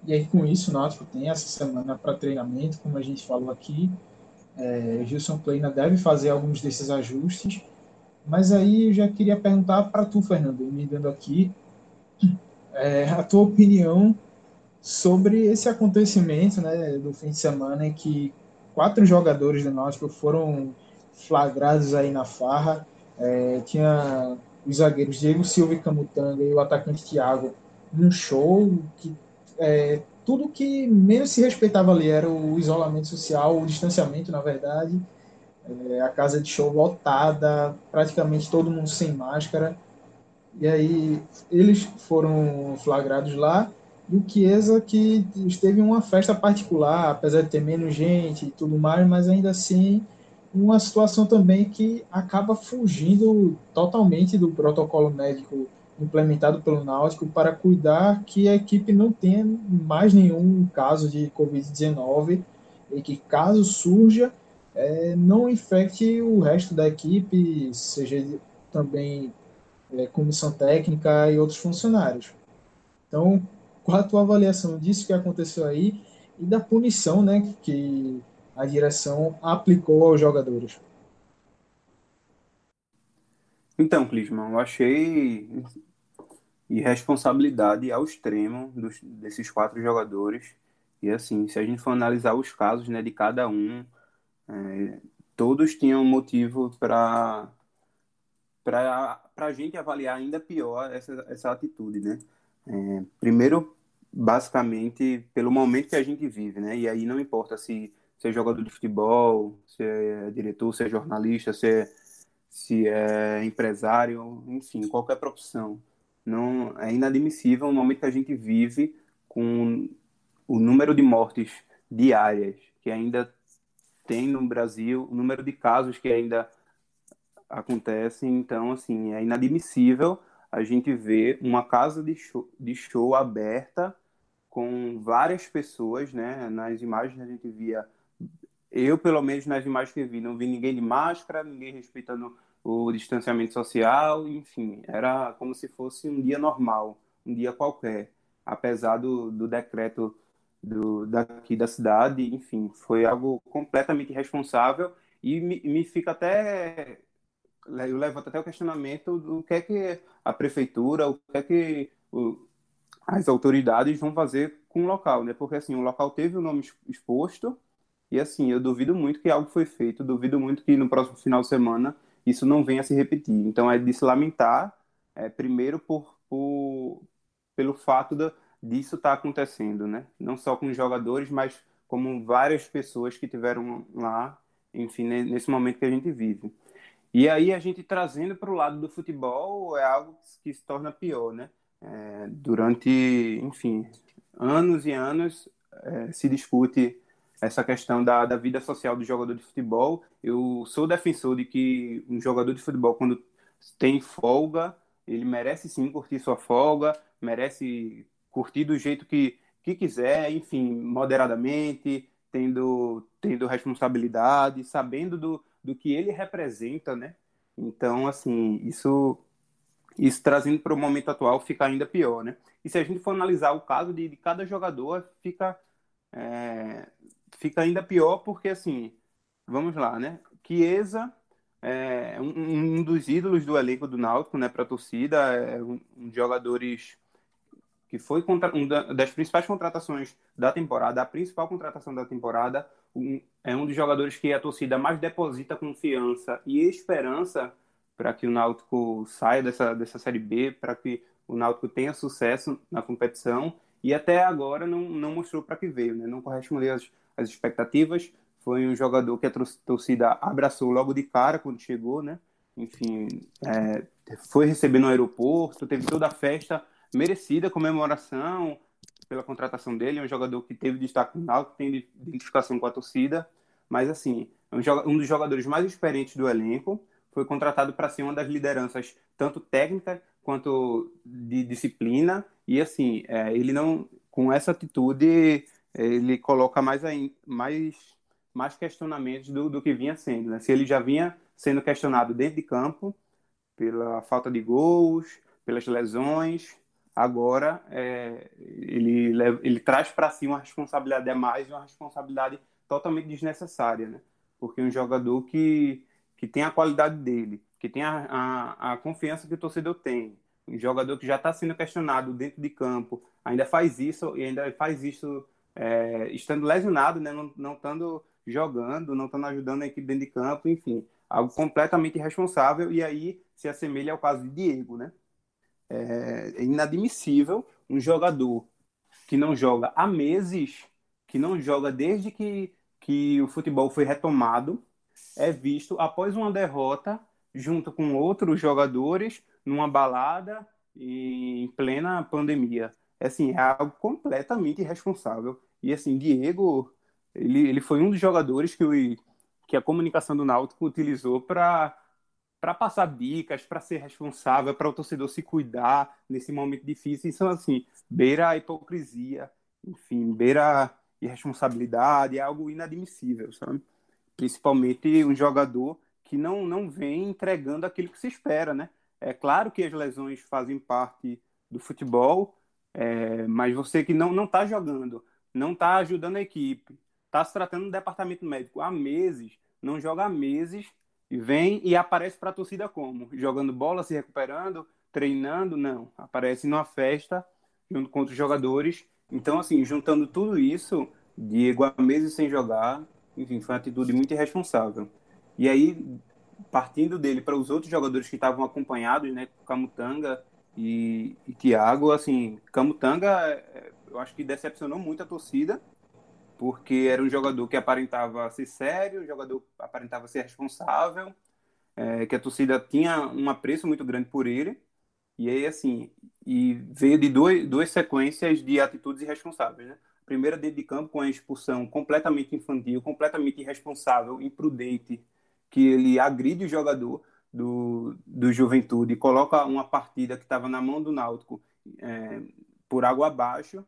E aí, com isso, o Náutico tem essa semana para treinamento, como a gente falou aqui. É, Gilson Kleina deve fazer alguns desses ajustes. Mas aí eu já queria perguntar para tu, Fernando, me dando aqui é, a tua opinião sobre esse acontecimento né, do fim de semana em que quatro jogadores do Náutico foram flagrados aí na farra. É, tinha os zagueiros Diego Silva e Camutanga e o atacante Thiago num show que é, tudo que menos se respeitava ali era o isolamento social, o distanciamento, na verdade. É, a casa de show lotada, praticamente todo mundo sem máscara. E aí eles foram flagrados lá. E o Chiesa que esteve em uma festa particular, apesar de ter menos gente e tudo mais, mas ainda assim uma situação também que acaba fugindo totalmente do protocolo médico implementado pelo Náutico para cuidar que a equipe não tenha mais nenhum caso de Covid-19 e que, caso surja, é, não infecte o resto da equipe, seja também é, comissão técnica e outros funcionários. Então, qual a tua avaliação disso que aconteceu aí e da punição né, que a direção aplicou aos jogadores? Então, Clisman, eu achei irresponsabilidade ao extremo dos, desses quatro jogadores. E assim, se a gente for analisar os casos né, de cada um, é, todos tinham motivo para para a gente avaliar ainda pior essa, essa atitude, né? É, primeiro, basicamente, pelo momento que a gente vive, né? E aí não importa se, se é jogador de futebol, se é diretor, se é jornalista, se é, se é empresário, enfim, qualquer profissão. Não, é inadmissível o momento que a gente vive com o número de mortes diárias que ainda tem no Brasil, o número de casos que ainda acontecem. Então, assim, é inadmissível a gente ver uma casa de show, de show aberta com várias pessoas, né? Nas imagens a gente via, eu pelo menos nas imagens que vi, não vi ninguém de máscara, ninguém respeitando o distanciamento social, enfim, era como se fosse um dia normal, um dia qualquer, apesar do, do decreto do, daqui da cidade, enfim, foi algo completamente irresponsável e me, me fica até eu levanto até o questionamento do que é que a prefeitura, o que é que o, as autoridades vão fazer com o local, né? Porque assim, o local teve o nome exposto e assim, eu duvido muito que algo foi feito, duvido muito que no próximo final de semana isso não venha a se repetir. Então é de se lamentar, é, primeiro por, por pelo fato da, disso estar tá acontecendo, né? Não só com os jogadores, mas como várias pessoas que tiveram lá, enfim, nesse momento que a gente vive. E aí a gente trazendo para o lado do futebol é algo que se torna pior, né? É, durante, enfim, anos e anos é, se discute essa questão da, da vida social do jogador de futebol. Eu sou defensor de que um jogador de futebol, quando tem folga, ele merece sim curtir sua folga, merece curtir do jeito que, que quiser, enfim, moderadamente, tendo, tendo responsabilidade, sabendo do, do que ele representa, né? Então, assim, isso, isso trazendo para o momento atual fica ainda pior, né? E se a gente for analisar o caso de, de cada jogador, fica, é, fica ainda pior porque, assim, vamos lá, né? Chiesa é um, um dos ídolos do elenco do Náutico, né, para a torcida, é um, um jogadores que foi uma das principais contratações da temporada, a principal contratação da temporada, um, é um dos jogadores que a torcida mais deposita confiança e esperança para que o Náutico saia dessa, dessa Série B, para que o Náutico tenha sucesso na competição, e até agora não, não mostrou para que veio, né? não correspondeu às, às expectativas, foi um jogador que a torcida abraçou logo de cara quando chegou, né? enfim, é, foi receber no aeroporto, teve toda a festa, merecida comemoração pela contratação dele, é um jogador que teve destaque no Náutico, tem identificação com a torcida, mas assim, é um, dos jogadores mais experientes do elenco, foi contratado para ser uma das lideranças, tanto técnica quanto de disciplina, e assim, é, ele não, com essa atitude, ele coloca mais, mais, mais questionamentos do, do que vinha sendo, né? Se ele já vinha sendo questionado dentro de campo, pela falta de gols, pelas lesões, agora é, ele, ele traz para si uma responsabilidade a mais, uma responsabilidade totalmente desnecessária, né? Porque um jogador que, que tem a qualidade dele, que tem a, a, a confiança que o torcedor tem, um jogador que já está sendo questionado dentro de campo, ainda faz isso e ainda faz isso é, estando lesionado, né? Não, não estando jogando, não estando ajudando a equipe dentro de campo, enfim, algo completamente irresponsável e aí se assemelha ao caso de Diego, né? É, é inadmissível um jogador que não joga há meses, que não joga desde que, que o futebol foi retomado, é visto após uma derrota junto com outros jogadores numa balada em plena pandemia. É, assim, é algo completamente irresponsável. E assim, Diego, ele, ele foi um dos jogadores que, o, que a comunicação do Náutico utilizou para para passar dicas, para ser responsável, para o torcedor se cuidar nesse momento difícil. Então, assim, beira a hipocrisia, enfim, beira a irresponsabilidade, é algo inadmissível, sabe? Principalmente um jogador que não, não vem entregando aquilo que se espera, né? É claro que as lesões fazem parte do futebol, é, mas você que não não está jogando, não está ajudando a equipe, está se tratando do departamento médico há meses, não joga há meses vem e aparece para a torcida como? Jogando bola, se recuperando, treinando? Não. Aparece numa festa junto com outros jogadores. Então, assim, juntando tudo isso, Diego há meses sem jogar, enfim, foi uma atitude muito irresponsável. E aí, partindo dele para os outros jogadores que estavam acompanhados, né, Camutanga e, e Thiago, assim, Camutanga, é, eu acho que decepcionou muito a torcida, porque era um jogador que aparentava ser sério, um jogador aparentava ser responsável, é, que a torcida tinha um apreço muito grande por ele, e aí, assim, e veio de dois, duas sequências de atitudes irresponsáveis, né? A primeira dentro de campo com a expulsão completamente infantil, completamente irresponsável, imprudente, que ele agride o jogador do, do Juventude, coloca uma partida que estava na mão do Náutico é, por água abaixo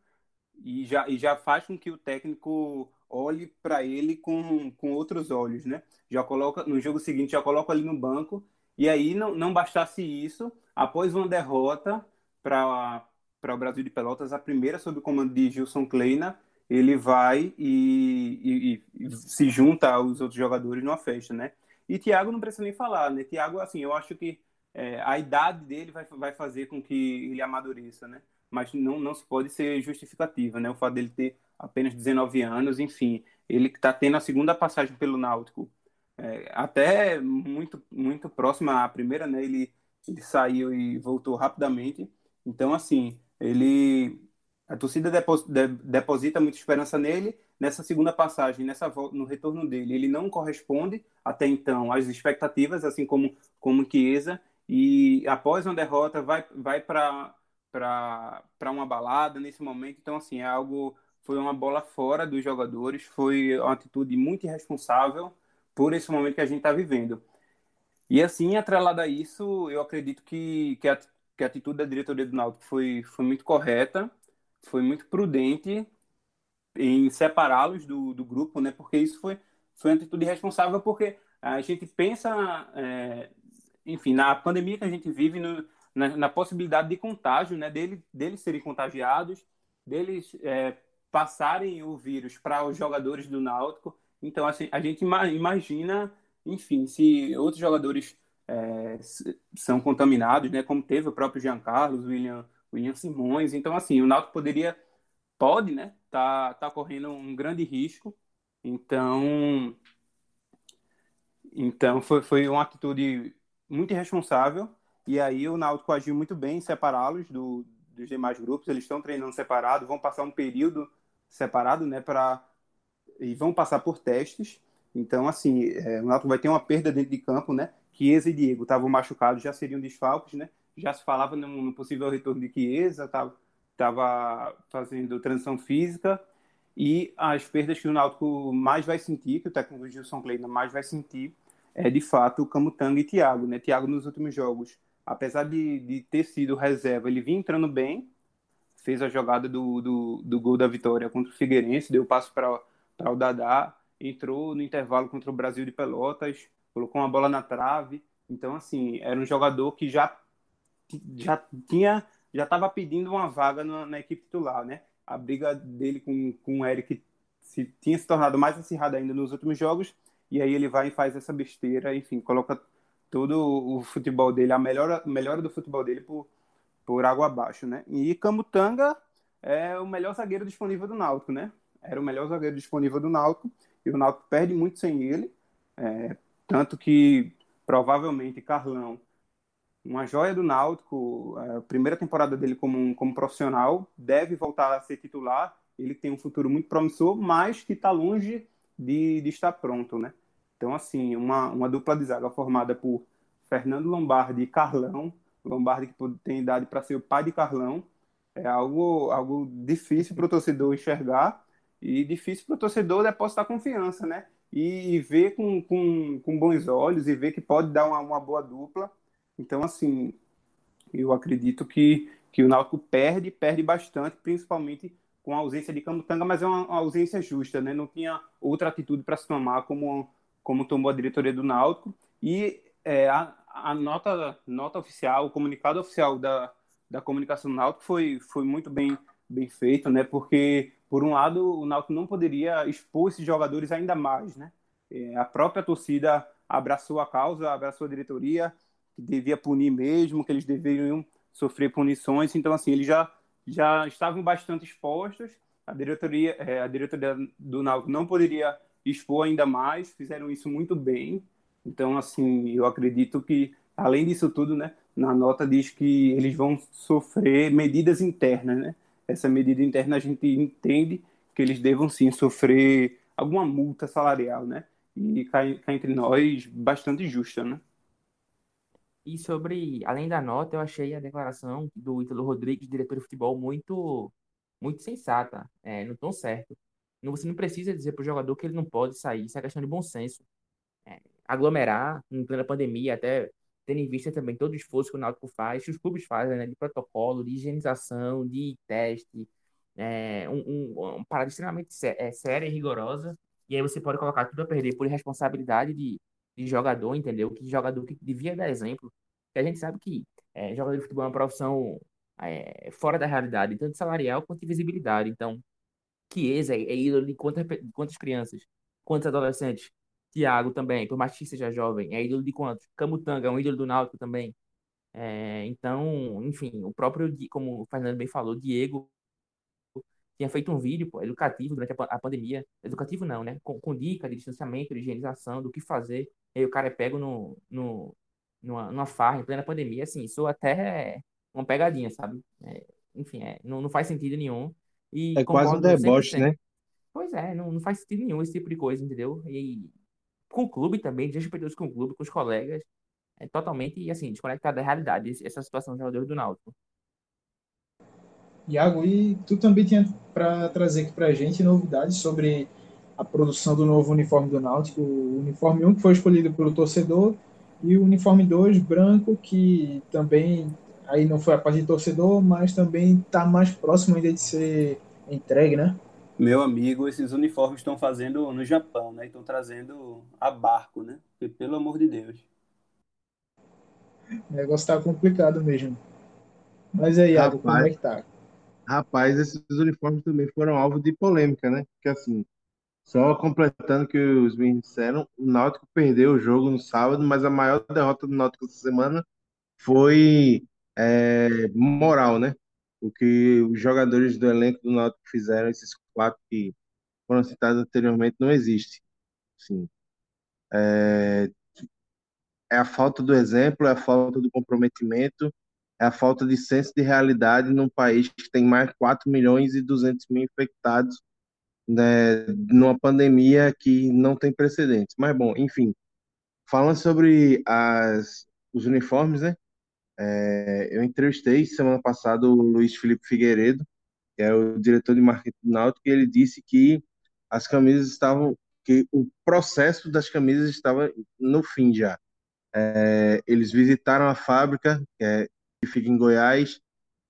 e já, e já faz com que o técnico olhe para ele com, com outros olhos, né? Já coloca no jogo seguinte já coloca ali no banco e aí não, não bastasse isso, após uma derrota para o Brasil de Pelotas, a primeira sob o comando de Gilson Kleina, ele vai e, e, e, se junta aos outros jogadores numa festa, né? E Thiago não precisa nem falar, né? Thiago, assim, eu acho que é, a idade dele vai, vai fazer com que ele amadureça, né? Mas não, não se pode ser justificativa, né? O fato dele ter apenas 19 anos, enfim, ele está tendo a segunda passagem pelo Náutico, é, até muito muito próxima à primeira, né? Ele, ele saiu e voltou rapidamente. Então, assim, ele a torcida deposita muita esperança nele nessa segunda passagem, nessa no retorno dele. Ele não corresponde até então às expectativas, assim como como Chiesa, e após uma derrota vai vai para para uma balada nesse momento. Então assim, é algo foi uma bola fora dos jogadores, foi uma atitude muito irresponsável por esse momento que a gente está vivendo. E assim, atrelado a isso, eu acredito que, que, a, que a atitude da diretoria do Náutico foi, foi muito correta, foi muito prudente em separá-los do, do grupo, né? Porque isso foi, foi uma atitude responsável, porque a gente pensa, é, enfim, na pandemia que a gente vive, no, na, na, possibilidade de contágio, né? Dele, deles serem contagiados, deles é, passarem o vírus para os jogadores do Náutico. Então, assim, a gente imagina, enfim, se outros jogadores é, são contaminados, né? Como teve o próprio Jean Carlos, William, William Simões. Então, assim, o Náutico poderia, pode, né? Tá, tá correndo um grande risco. Então, então foi, foi uma atitude muito irresponsável. E aí o Náutico agiu muito bem em separá-los do, dos demais grupos. Eles estão treinando separado, vão passar um período separado, né? Para e vão passar por testes. Então, assim, é, o Náutico vai ter uma perda dentro de campo, né? Chiesa e Diego estavam machucados, já seriam desfalques, né? Já se falava no, no possível retorno de Chiesa, estava tava fazendo transição física. E as perdas que o Náutico mais vai sentir, que o técnico Gilson Kleina mais vai sentir, é de fato o Camutanga e Thiago, né? Thiago nos últimos jogos, apesar de, de ter sido reserva, ele vinha entrando bem, fez a jogada do, do, do gol da vitória contra o Figueirense, deu passo para o Dadá, entrou no intervalo contra o Brasil de Pelotas, colocou uma bola na trave. Então, assim, era um jogador que já, já tinha, já estava pedindo uma vaga na, na, equipe titular, né? A briga dele com, com o Eric se, tinha se tornado mais acirrada ainda nos últimos jogos, e aí ele vai e faz essa besteira, enfim, coloca todo o futebol dele, a melhora, melhora do futebol dele por, por água abaixo, né? E Camutanga é o melhor zagueiro disponível do Náutico, né? Era o melhor zagueiro disponível do Náutico, e o Náutico perde muito sem ele, é, tanto que provavelmente Carlão, uma joia do Náutico, a primeira temporada dele como, como profissional, deve voltar a ser titular. Ele tem um futuro muito promissor, mas que está longe de, de estar pronto, né? Então, assim, uma, uma dupla de zaga formada por Fernando Lombardi e Carlão, Lombardi que tem idade para ser o pai de Carlão, é algo, algo difícil para o torcedor enxergar e difícil para o torcedor depositar confiança, né? e ver com, com, com bons olhos e ver que pode dar uma, uma boa dupla. Então, assim, eu acredito que, que o Náutico perde, perde bastante, principalmente com a ausência de Camutanga, mas é uma, uma ausência justa, né? Não tinha outra atitude para se tomar como, como tomou a diretoria do Náutico. E é, a, a nota, nota oficial, o comunicado oficial da, da comunicação do Náutico foi, foi muito bem, bem feito, né? Porque por um lado, o Náutico não poderia expor esses jogadores ainda mais, né? É, a própria torcida abraçou a causa, abraçou a diretoria, que devia punir mesmo, que eles deveriam sofrer punições. Então, assim, eles já, já estavam bastante expostos. A diretoria, é, a diretoria do Náutico não poderia expor ainda mais, fizeram isso muito bem. Então, assim, eu acredito que, além disso tudo, né, na nota diz que eles vão sofrer medidas internas, né? Essa medida interna a gente entende que eles devam sim sofrer alguma multa salarial, né? E cá, cá entre nós, bastante justa, né? E sobre, além da nota, eu achei a declaração do Ítalo Rodrigues, diretor de futebol, muito, muito sensata, é, no tom certo. Você não precisa dizer para o jogador que ele não pode sair, isso é questão de bom senso. É, aglomerar em plena pandemia, até tendo em vista também todo o esforço que o Náutico faz, que os clubes fazem, né, de protocolo, de higienização, de teste, é, um, um, uma parada extremamente sé é, séria e rigorosa, e aí você pode colocar tudo a perder por responsabilidade de, de jogador, entendeu? Que jogador que devia dar exemplo, que a gente sabe que é, jogador de futebol é uma profissão é, fora da realidade, tanto salarial quanto de visibilidade, então Chiesa é, é ídolo de quantas, quantas crianças, quantos adolescentes, Thiago também, por mais que seja jovem, é ídolo de quantos? Camutanga é um ídolo do Náutico também. É, então, enfim, o próprio, como o Fernando bem falou, Diego tinha feito um vídeo pô, educativo durante a, a, pandemia. Educativo não, né? Com, com dica de distanciamento, de higienização, do que fazer. E aí o cara é pego no, no, numa, numa farra em plena pandemia. Assim, isso até é uma pegadinha, sabe? É, enfim, é, não, não faz sentido nenhum. E é quase um deboche, né? Pois é, não, não faz sentido nenhum esse tipo de coisa, entendeu? E com o clube também, desrespeitoso com o clube, com os colegas, é totalmente, assim, desconectado da realidade, essa situação do jogador do Náutico. Iago, e tu também tinha para trazer aqui para a gente novidades sobre a produção do novo uniforme do Náutico, o uniforme 1 que foi escolhido pelo torcedor e o uniforme 2 branco que também aí não foi a parte de torcedor, mas também está mais próximo ainda de ser entregue, né? Meu amigo, esses uniformes estão fazendo no Japão, né? Estão trazendo a barco, né? Porque, pelo amor de Deus. O negócio tá complicado mesmo. Mas aí, Iago, como é que tá? Rapaz, esses uniformes também foram alvo de polêmica, né? Porque assim, só completando o que os meninos disseram, o Náutico perdeu o jogo no sábado, mas a maior derrota do Náutico essa semana foi é, moral, né? O que os jogadores do elenco do Náutico fizeram, esses quatro que foram citados anteriormente, não existe. Sim. É, é a falta do exemplo, é a falta do comprometimento, é a falta de senso de realidade num país que tem mais de 4 milhões e 200 mil infectados, né, numa pandemia que não tem precedentes. Mas, bom, enfim, falando sobre as, os uniformes, né? É, eu entrevistei semana passada o Luiz Felipe Figueiredo, que é o diretor de marketing do Náutico, e ele disse que as camisas estavam, que o processo das camisas estava no fim já. É, eles visitaram a fábrica, que, é, que fica em Goiás,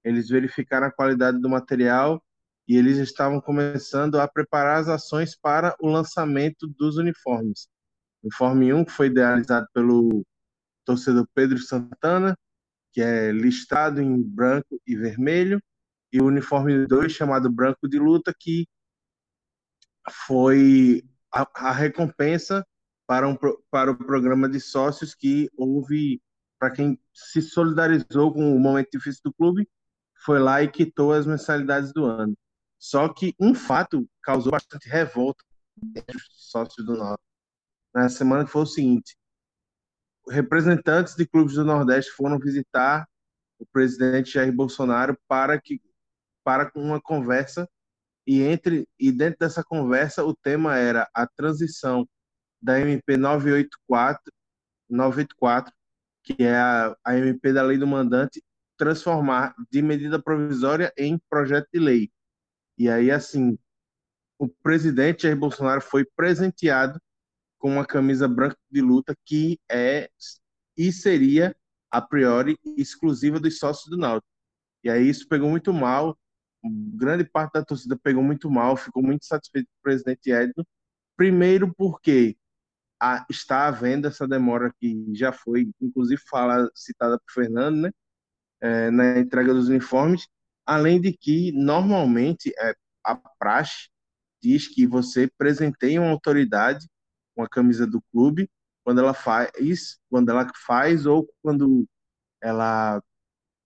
eles verificaram a qualidade do material e eles estavam começando a preparar as ações para o lançamento dos uniformes. Uniforme 1 foi idealizado pelo torcedor Pedro Santana, que é listado em branco e vermelho, e o uniforme 2, chamado branco de luta, que foi a, a recompensa para, um, para o programa de sócios que houve para quem se solidarizou com o momento difícil do clube, foi lá e quitou as mensalidades do ano. Só que um fato causou bastante revolta entre os sócios do Norte. Na semana que foi o seguinte: representantes de clubes do Nordeste foram visitar o presidente Jair Bolsonaro para que para uma conversa e entre e dentro dessa conversa o tema era a transição da MP 984 984 que é a, a MP da lei do mandante transformar de medida provisória em projeto de lei. E aí assim, o presidente Jair Bolsonaro foi presenteado com uma camisa branca de luta que é e seria a priori exclusiva dos sócios do Náutico. E aí isso pegou muito mal, grande parte da torcida pegou muito mal, ficou muito satisfeito com o presidente Edno. Primeiro porque a, está havendo essa demora que já foi, inclusive, fala, citada por Fernando, né? É, na entrega dos uniformes, além de que, normalmente, é, a praxe diz que você presenteia uma autoridade com a camisa do clube quando ela faz, quando ela faz ou quando ela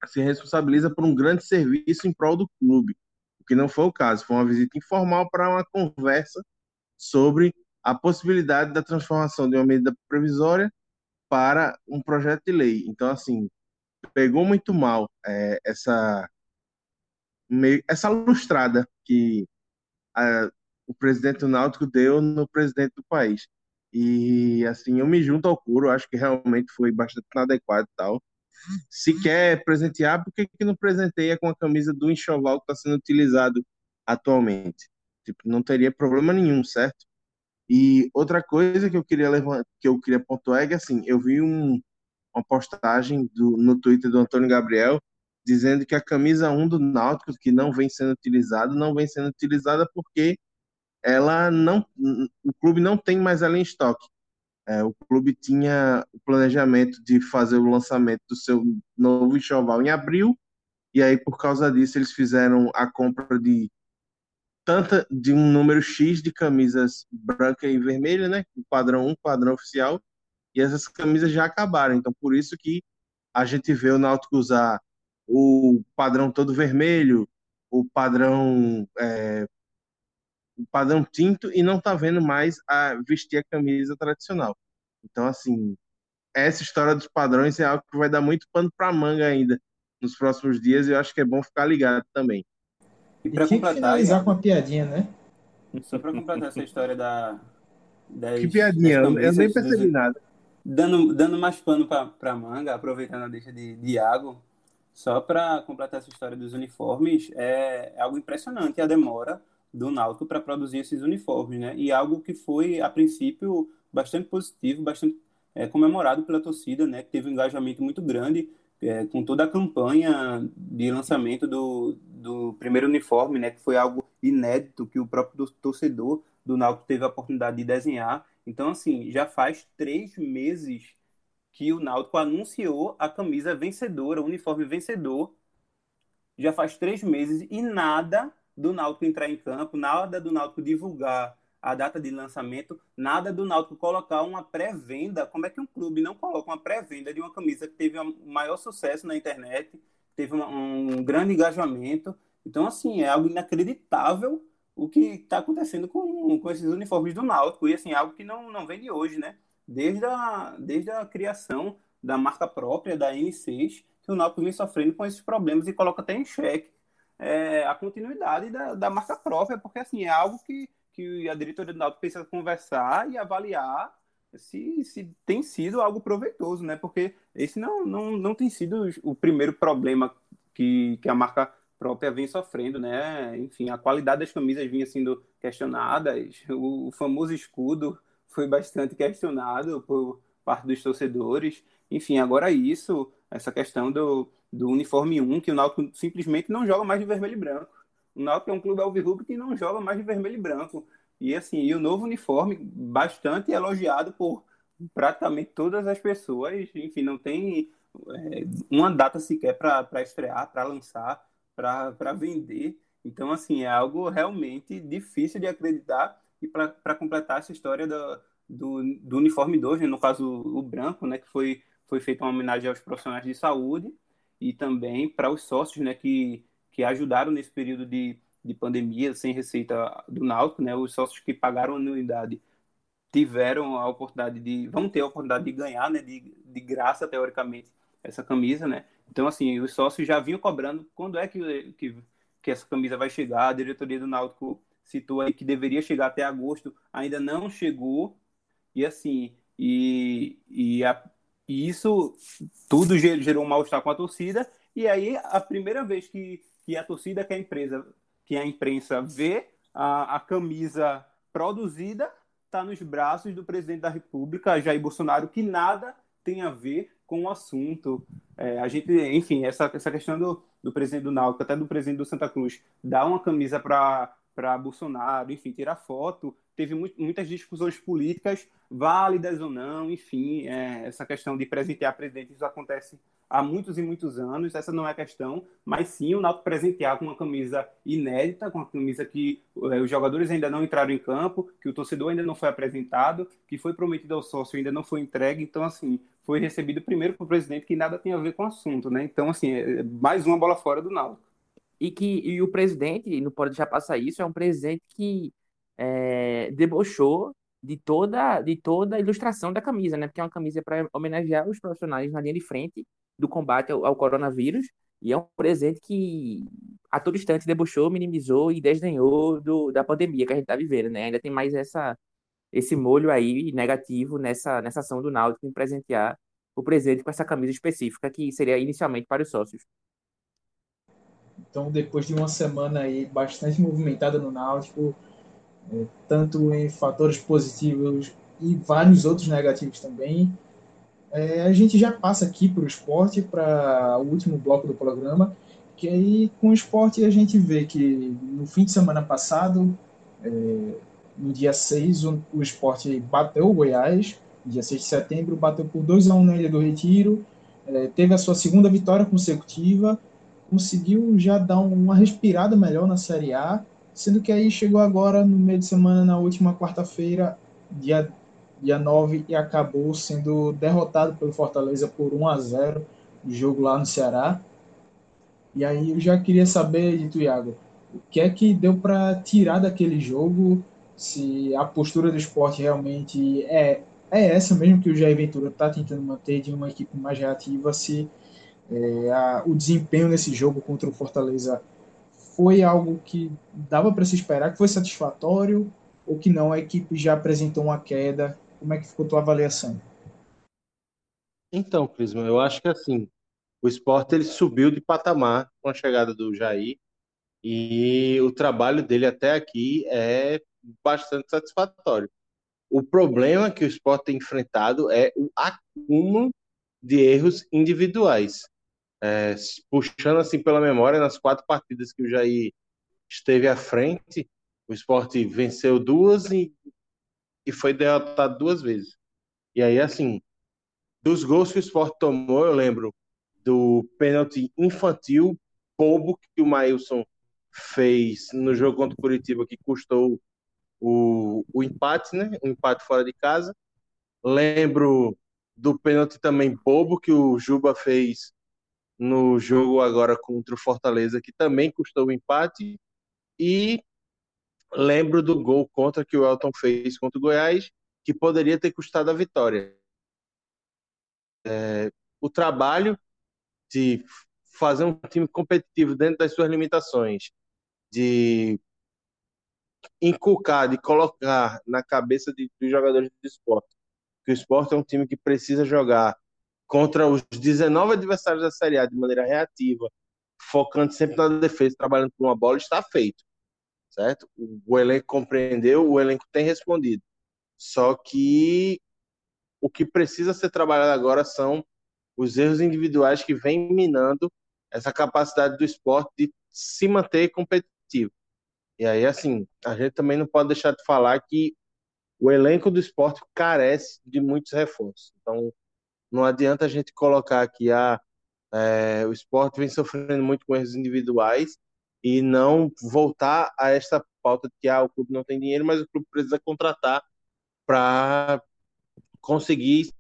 se responsabiliza por um grande serviço em prol do clube, o que não foi o caso, foi uma visita informal para uma conversa sobre a possibilidade da transformação de uma medida provisória para um projeto de lei. Então, assim, pegou muito mal é, essa essa lustrada que a, o presidente do Náutico deu no presidente do país. E assim, eu me junto ao coro, acho que realmente foi bastante inadequado e tal. Se quer presentear, por que, que não presenteia com a camisa do enxoval que está sendo utilizado atualmente? Tipo, não teria problema nenhum, certo? E outra coisa que eu queria levantar, que eu queria pontuar é que assim, eu vi um, uma postagem do, no Twitter do Antônio Gabriel dizendo que a camisa 1 do Náutico, que não vem sendo utilizada, não vem sendo utilizada porque ela não, o clube não tem mais ela em estoque. É, o clube tinha o planejamento de fazer o lançamento do seu novo enxoval em abril, e aí por causa disso eles fizeram a compra de tanta de um número X de camisas branca e vermelha, né? Padrão 1, padrão oficial, e essas camisas já acabaram. Então por isso que a gente vê o Náutico usar o padrão todo vermelho, o padrão é, padrão tinto e não está vendo mais a vestir a camisa tradicional. Então, assim, essa história dos padrões é algo que vai dar muito pano para manga ainda nos próximos dias e eu acho que é bom ficar ligado também. E para completar, finalizar com uma piadinha, né? Só para completar essa história da das, que piadinha, eu nem percebi dos, nada. Dando, dando mais pano para manga, aproveitando a deixa de, de Iago, só para completar essa história dos uniformes, é, é algo impressionante a demora do Náutico para produzir esses uniformes, né? E algo que foi, a princípio, bastante positivo, bastante é, comemorado pela torcida, né? Que teve um engajamento muito grande é, com toda a campanha de lançamento do, do primeiro uniforme, né? Que foi algo inédito que o próprio torcedor do Náutico teve a oportunidade de desenhar. Então, assim, já faz três meses que o Náutico anunciou a camisa vencedora, o uniforme vencedor. Já faz três meses e nada do Náutico entrar em campo, nada do Náutico divulgar a data de lançamento, nada do Náutico colocar uma pré-venda. Como é que um clube não coloca uma pré-venda de uma camisa que teve um maior sucesso na internet, teve uma, um grande engajamento? Então, assim, é algo inacreditável o que está acontecendo com, com esses uniformes do Náutico. E, assim, algo que não, não vem de hoje, né? Desde a, desde a criação da marca própria, da N6, que o Náutico vem sofrendo com esses problemas e coloca até em xeque é, a continuidade da, da marca própria, porque assim, é algo que, que a diretoria do Náutico precisa conversar e avaliar se, se tem sido algo proveitoso, né? Porque esse não, não, não tem sido o primeiro problema que, que a marca própria vem sofrendo, né? Enfim, a qualidade das camisas vinha sendo questionadas, o, o famoso escudo foi bastante questionado por parte dos torcedores. Enfim, agora isso, essa questão do, do uniforme 1, que o Náutico simplesmente não joga mais de vermelho e branco. O Náutico é um clube alvirrubro que não joga mais de vermelho e branco. E assim, e o novo uniforme bastante elogiado por praticamente todas as pessoas, enfim, não tem é, uma data sequer para estrear, para lançar, para vender. Então, assim, é algo realmente difícil de acreditar. E para completar essa história do, do, do uniforme 2, né, no caso o branco, né, que foi, foi feita uma homenagem aos profissionais de saúde, e também para os sócios né, que, que ajudaram nesse período de, de pandemia, sem receita do Náutico, né, os sócios que pagaram anuidade tiveram a oportunidade de, vão ter a oportunidade de ganhar, né, de, de graça, teoricamente, essa camisa, né, então, assim, os sócios já vinham cobrando quando é que, que, que essa camisa vai chegar, a diretoria do Náutico citou aí que deveria chegar até agosto, ainda não chegou, e assim, e, e a, e isso tudo gerou um mal-estar com a torcida. E aí, a primeira vez que, que a torcida, que a empresa, que a imprensa vê a, a camisa produzida, está nos braços do presidente da República, Jair Bolsonaro, que nada tem a ver com o assunto. É, a gente, enfim, essa, essa questão do, do presidente do Náutico, até do presidente do Santa Cruz, dar uma camisa para Bolsonaro, enfim, tirar foto, teve muitas discussões políticas, válidas ou não, enfim, é, essa questão de presentear presidente, isso acontece há muitos e muitos anos, essa não é a questão, mas sim o Náutico presentear com uma camisa inédita, com uma camisa que é, os jogadores ainda não entraram em campo, que o torcedor ainda não foi apresentado, que foi prometido ao sócio ainda não foi entregue, então assim, foi recebido primeiro para o presidente que nada tem a ver com o assunto, né? Então assim, é mais uma bola fora do Náutico. E que e o presidente, não pode deixar passar isso, é um presidente que é, debochou de toda, de toda a ilustração da camisa, né? Porque é uma camisa para homenagear os profissionais na linha de frente do combate ao, ao, coronavírus. E é um presente que a todo instante debochou, minimizou e desdenhou do, da pandemia que a gente está vivendo, né? Ainda tem mais essa, esse molho aí negativo nessa, nessa ação do Náutico em presentear o presente com essa camisa específica que seria inicialmente para os sócios. Então, depois de uma semana aí bastante movimentada no Náutico, tanto em fatores positivos e vários outros negativos também, é, a gente já passa aqui para o esporte, para o último bloco do programa, que aí com o esporte a gente vê que no fim de semana passado, é, no dia 6, o, o esporte bateu o Goiás, dia 6 de setembro, bateu por 2 a 1 na Ilha do Retiro, é, teve a sua segunda vitória consecutiva, conseguiu já dar uma respirada melhor na Série A, sendo que aí chegou agora no meio de semana, na última quarta-feira, dia dia 9 e acabou sendo derrotado pelo Fortaleza por 1 a 0 no jogo lá no Ceará. E aí eu já queria saber de tu, Iago, o que é que deu para tirar daquele jogo? Se a postura do esporte realmente é, é essa mesmo que o Jair Ventura está tentando manter de uma equipe mais reativa, se é, a, o desempenho nesse jogo contra o Fortaleza foi algo que dava para se esperar, que foi satisfatório, ou que não, a equipe já apresentou uma queda como é que ficou a tua avaliação? Então, Clisman, eu acho que assim, o esporte ele subiu de patamar com a chegada do Jair e o trabalho dele até aqui é bastante satisfatório. O problema que o esporte tem enfrentado é o acúmulo de erros individuais. É, puxando assim pela memória, nas quatro partidas que o Jair esteve à frente, o esporte venceu duas e e foi derrotado duas vezes. E aí, assim, dos gols que o Sport tomou, eu lembro do pênalti infantil bobo que o Maílson fez no jogo contra o Curitiba, que custou o, o empate, né? O empate fora de casa. Lembro do pênalti também bobo que o Juba fez no jogo agora contra o Fortaleza, que também custou o empate. E lembro do gol contra que o Elton fez contra o Goiás, que poderia ter custado a vitória. É, o trabalho de fazer um time competitivo dentro das suas limitações, de inculcar, de colocar na cabeça de, dos jogadores do esporte que o esporte é um time que precisa jogar contra os 19 adversários da Série A de maneira reativa, focando sempre na defesa, trabalhando com uma bola, está feito certo? O elenco compreendeu, o elenco tem respondido. Só que o que precisa ser trabalhado agora são os erros individuais que vêm minando essa capacidade do esporte de se manter competitivo. E aí, assim, a gente também não pode deixar de falar que o elenco do esporte carece de muitos reforços. Então, não adianta a gente colocar a ah, é, o esporte vem sofrendo muito com erros individuais e não voltar a esta pauta de que ah, o clube não tem dinheiro, mas o clube precisa contratar para conseguir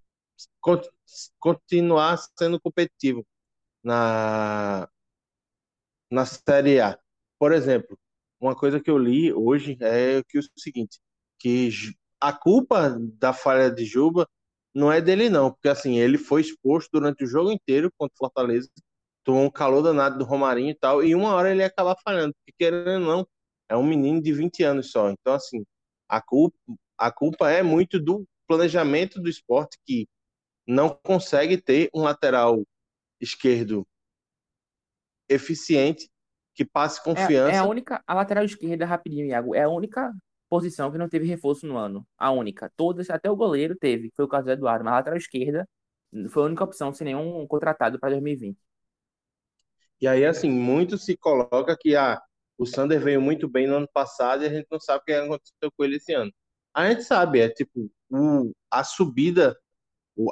continuar sendo competitivo na, na Série A. Por exemplo, uma coisa que eu li hoje é que o seguinte, que a culpa da falha de Juba não é dele não, porque assim, ele foi exposto durante o jogo inteiro contra o Fortaleza tomou um calor danado do Romarinho e tal, e uma hora ele ia acabar falhando, porque querendo ou não, é um menino de 20 anos só. Então, assim, a culpa, a culpa é muito do planejamento do esporte que não consegue ter um lateral esquerdo eficiente que passe confiança. É, é, a única, a lateral esquerda, rapidinho, Iago, é a única posição que não teve reforço no ano. A única. Todas, até o goleiro teve, foi o caso do Eduardo, mas lateral esquerda foi a única opção sem nenhum contratado para 2020. E aí, assim, muito se coloca que ah, o Sander veio muito bem no ano passado e a gente não sabe o que aconteceu com ele esse ano. A gente sabe, é tipo, o, a subida,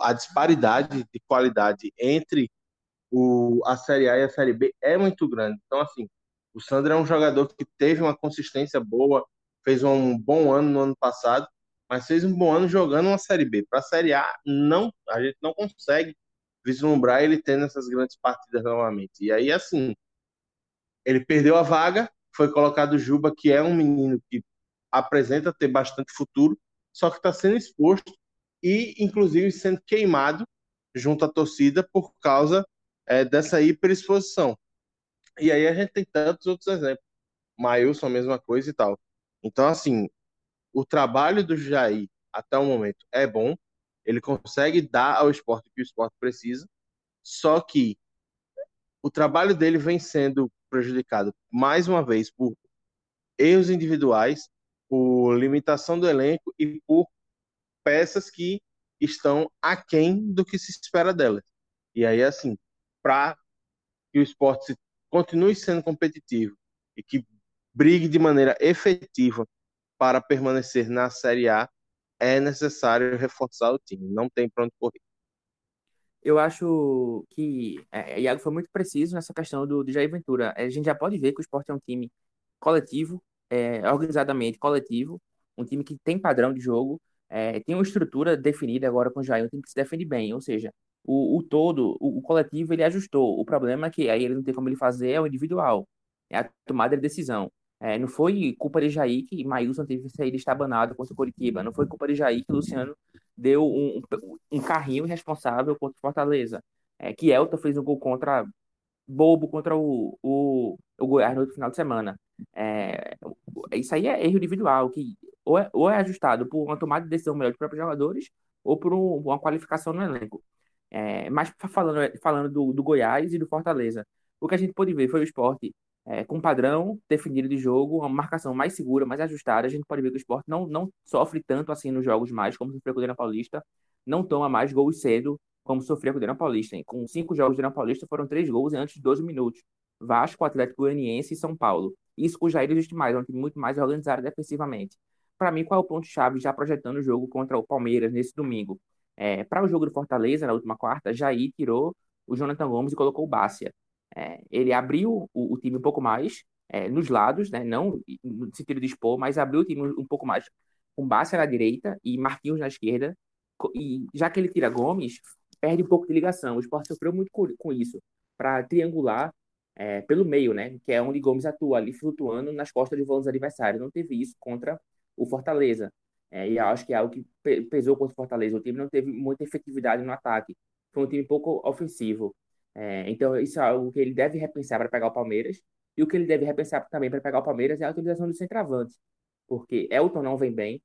a disparidade de qualidade entre o, a Série A e a Série B é muito grande. Então, assim, o Sander é um jogador que teve uma consistência boa, fez um bom ano no ano passado, mas fez um bom ano jogando uma Série B. Para a Série A, não, a gente não consegue vislumbrar ele tendo essas grandes partidas novamente. E aí, assim, ele perdeu a vaga, foi colocado o Juba, que é um menino que apresenta ter bastante futuro, só que está sendo exposto e, inclusive, sendo queimado junto à torcida por causa é, dessa hiperexposição. E aí a gente tem tantos outros exemplos. Mailson, a mesma coisa e tal. Então, assim, o trabalho do Jair até o momento é bom, ele consegue dar ao esporte o que o esporte precisa, só que o trabalho dele vem sendo prejudicado mais uma vez por erros individuais, por limitação do elenco e por peças que estão aquém do que se espera delas. E aí, assim, para que o esporte continue sendo competitivo e que brigue de maneira efetiva para permanecer na Série A, é necessário reforçar o time. Não tem pronto correr. Eu acho que é, Iago foi muito preciso nessa questão do, do Jair Ventura. A gente já pode ver que o esporte é um time coletivo, é, organizadamente coletivo, um time que tem padrão de jogo, é, tem uma estrutura definida agora com o Jair, um time que se defende bem, ou seja, o, o todo, o, o, coletivo, ele ajustou. O problema é que aí ele não tem como ele fazer, é o individual, é a tomada de decisão. É, não foi culpa de Jair que Maílson teve que sair estabanado contra o Coritiba, não foi culpa de Jair que Luciano deu um, um carrinho irresponsável contra o Fortaleza, é, que Elton fez um gol contra bobo contra o, o, o Goiás no final de semana. É, isso aí é erro individual, que ou é, ou é ajustado por uma tomada de decisão melhor dos próprios jogadores ou por um, uma qualificação no elenco. É, mas falando, falando do, do Goiás e do Fortaleza, o que a gente pôde ver foi o esporte é, com padrão definido de jogo, uma marcação mais segura, mais ajustada. A gente pode ver que o esporte não, não sofre tanto assim nos jogos mais, como sofreu com o Dena Paulista, não toma mais gols cedo, como sofreu com o Dena Paulista. Com cinco jogos do Dena Paulista, foram três gols antes de 12 minutos. Vasco, Atlético Goianiense e São Paulo. Isso com o Jair existe mais, é um time muito mais organizado defensivamente. Para mim, qual é o ponto-chave já projetando o jogo contra o Palmeiras nesse domingo? É, Para o jogo do Fortaleza, na última quarta, Jair tirou o Jonathan Gomes e colocou o Bácia. É, ele abriu o, o, time um pouco mais é, nos lados, né? não no sentido de expor, mas abriu o time um pouco mais com Bácia na direita e Marquinhos na esquerda. E já que ele tira Gomes, perde um pouco de ligação. O Sport sofreu muito com, com isso, para triangular é, pelo meio, né? que é onde Gomes atua, ali flutuando nas costas de voos adversários. Não teve isso contra o Fortaleza. É, e acho que é algo que pesou contra o Fortaleza. O time não teve muita efetividade no ataque. Foi um time pouco ofensivo. É, então, isso é algo que ele deve repensar para pegar o Palmeiras. E o que ele deve repensar também para pegar o Palmeiras é a utilização dos centroavantes. Porque Elton não vem bem.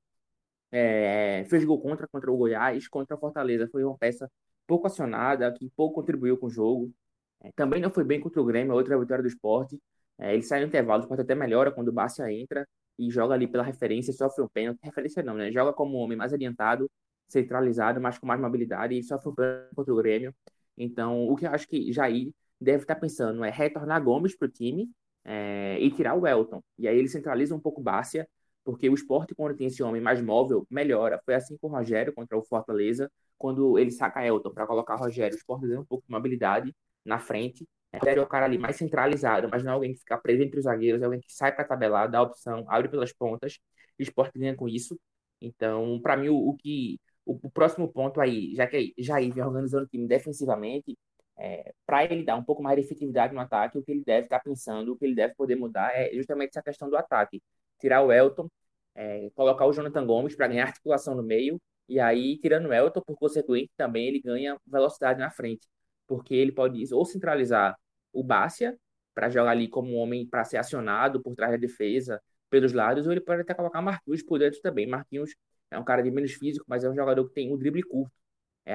É, fez gol contra contra o Goiás, contra o Fortaleza. Foi uma peça pouco acionada, que pouco contribuiu com o jogo. É, também não foi bem contra o Grêmio, outra vitória do esporte. É, ele sai no intervalo, o esporte até melhora quando o Bárcia entra e joga ali pela referência, sofre um pênalti. Referência não, né? Joga como um homem mais adiantado, centralizado, mas com mais mobilidade e sofre um pênalti contra o Grêmio. Então, o que eu acho que Jair deve estar pensando é retornar Gomes para o time é, e tirar o Elton. E aí ele centraliza um pouco o Bárcia, porque o esporte, quando tem esse homem mais móvel, melhora. Foi assim com o Rogério contra o Fortaleza, quando ele saca Elton para colocar o Rogério, o esporte ganha um pouco de mobilidade na frente. Rogério é o cara ali mais centralizado, mas não é alguém que fica preso entre os zagueiros, é alguém que sai para tabelar, dá opção, abre pelas pontas. O esporte ganha com isso. Então, para mim, o, o que o, o, próximo ponto aí, já que Jair vem organizando o time defensivamente, é, para ele dar um pouco mais de efetividade no ataque, o que ele deve estar tá pensando, o que ele deve poder mudar é justamente essa questão do ataque. Tirar o Elton, é, colocar o Jonathan Gomes para ganhar articulação no meio, e aí, tirando o Elton, por consequente, também ele ganha velocidade na frente, porque ele pode ou centralizar o Bárcia para jogar ali como um homem para ser acionado por trás da defesa, pelos lados, ou ele pode até colocar Marquinhos por dentro também. Marquinhos é um cara de menos físico, mas é um jogador que tem um drible curto. É,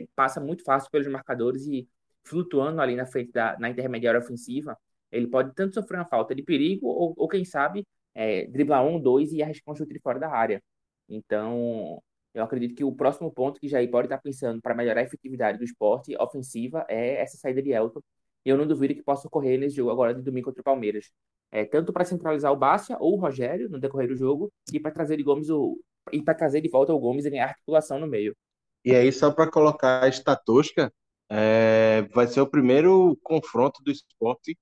é, passa muito fácil pelos marcadores e flutuando ali na frente da na intermediária ofensiva, ele pode tanto sofrer uma falta de perigo ou, ou quem sabe, é, driblar um, dois e arriscar um chute de fora da área. Então, eu acredito que o próximo ponto que Jair pode estar pensando para melhorar a efetividade do esporte ofensiva é essa saída de Elton. E eu não duvido que possa ocorrer nesse jogo agora de domingo contra o Palmeiras. É, tanto para centralizar o Bárcia ou o Rogério no decorrer do jogo e para trazer de Gomes o, e para trazer de volta o Gomes e ganhar articulação no meio. E aí, só para colocar a estatística, é, vai ser o primeiro confronto do esporte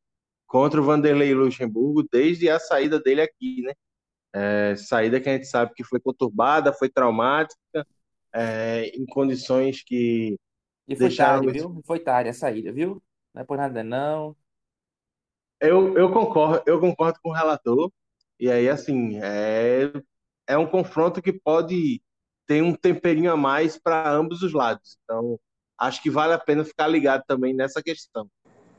contra o Vanderlei Luxemburgo desde a saída dele aqui, né? É, saída que a gente sabe que foi conturbada, foi traumática, é, em condições que. E foi deixaram... tarde, viu? Foi tarde a saída, viu? Não é por nada, não. Eu, eu concordo, eu concordo com o relator. E aí, assim, é, é um confronto que pode tem um temperinho a mais para ambos os lados. Então, acho que vale a pena ficar ligado também nessa questão.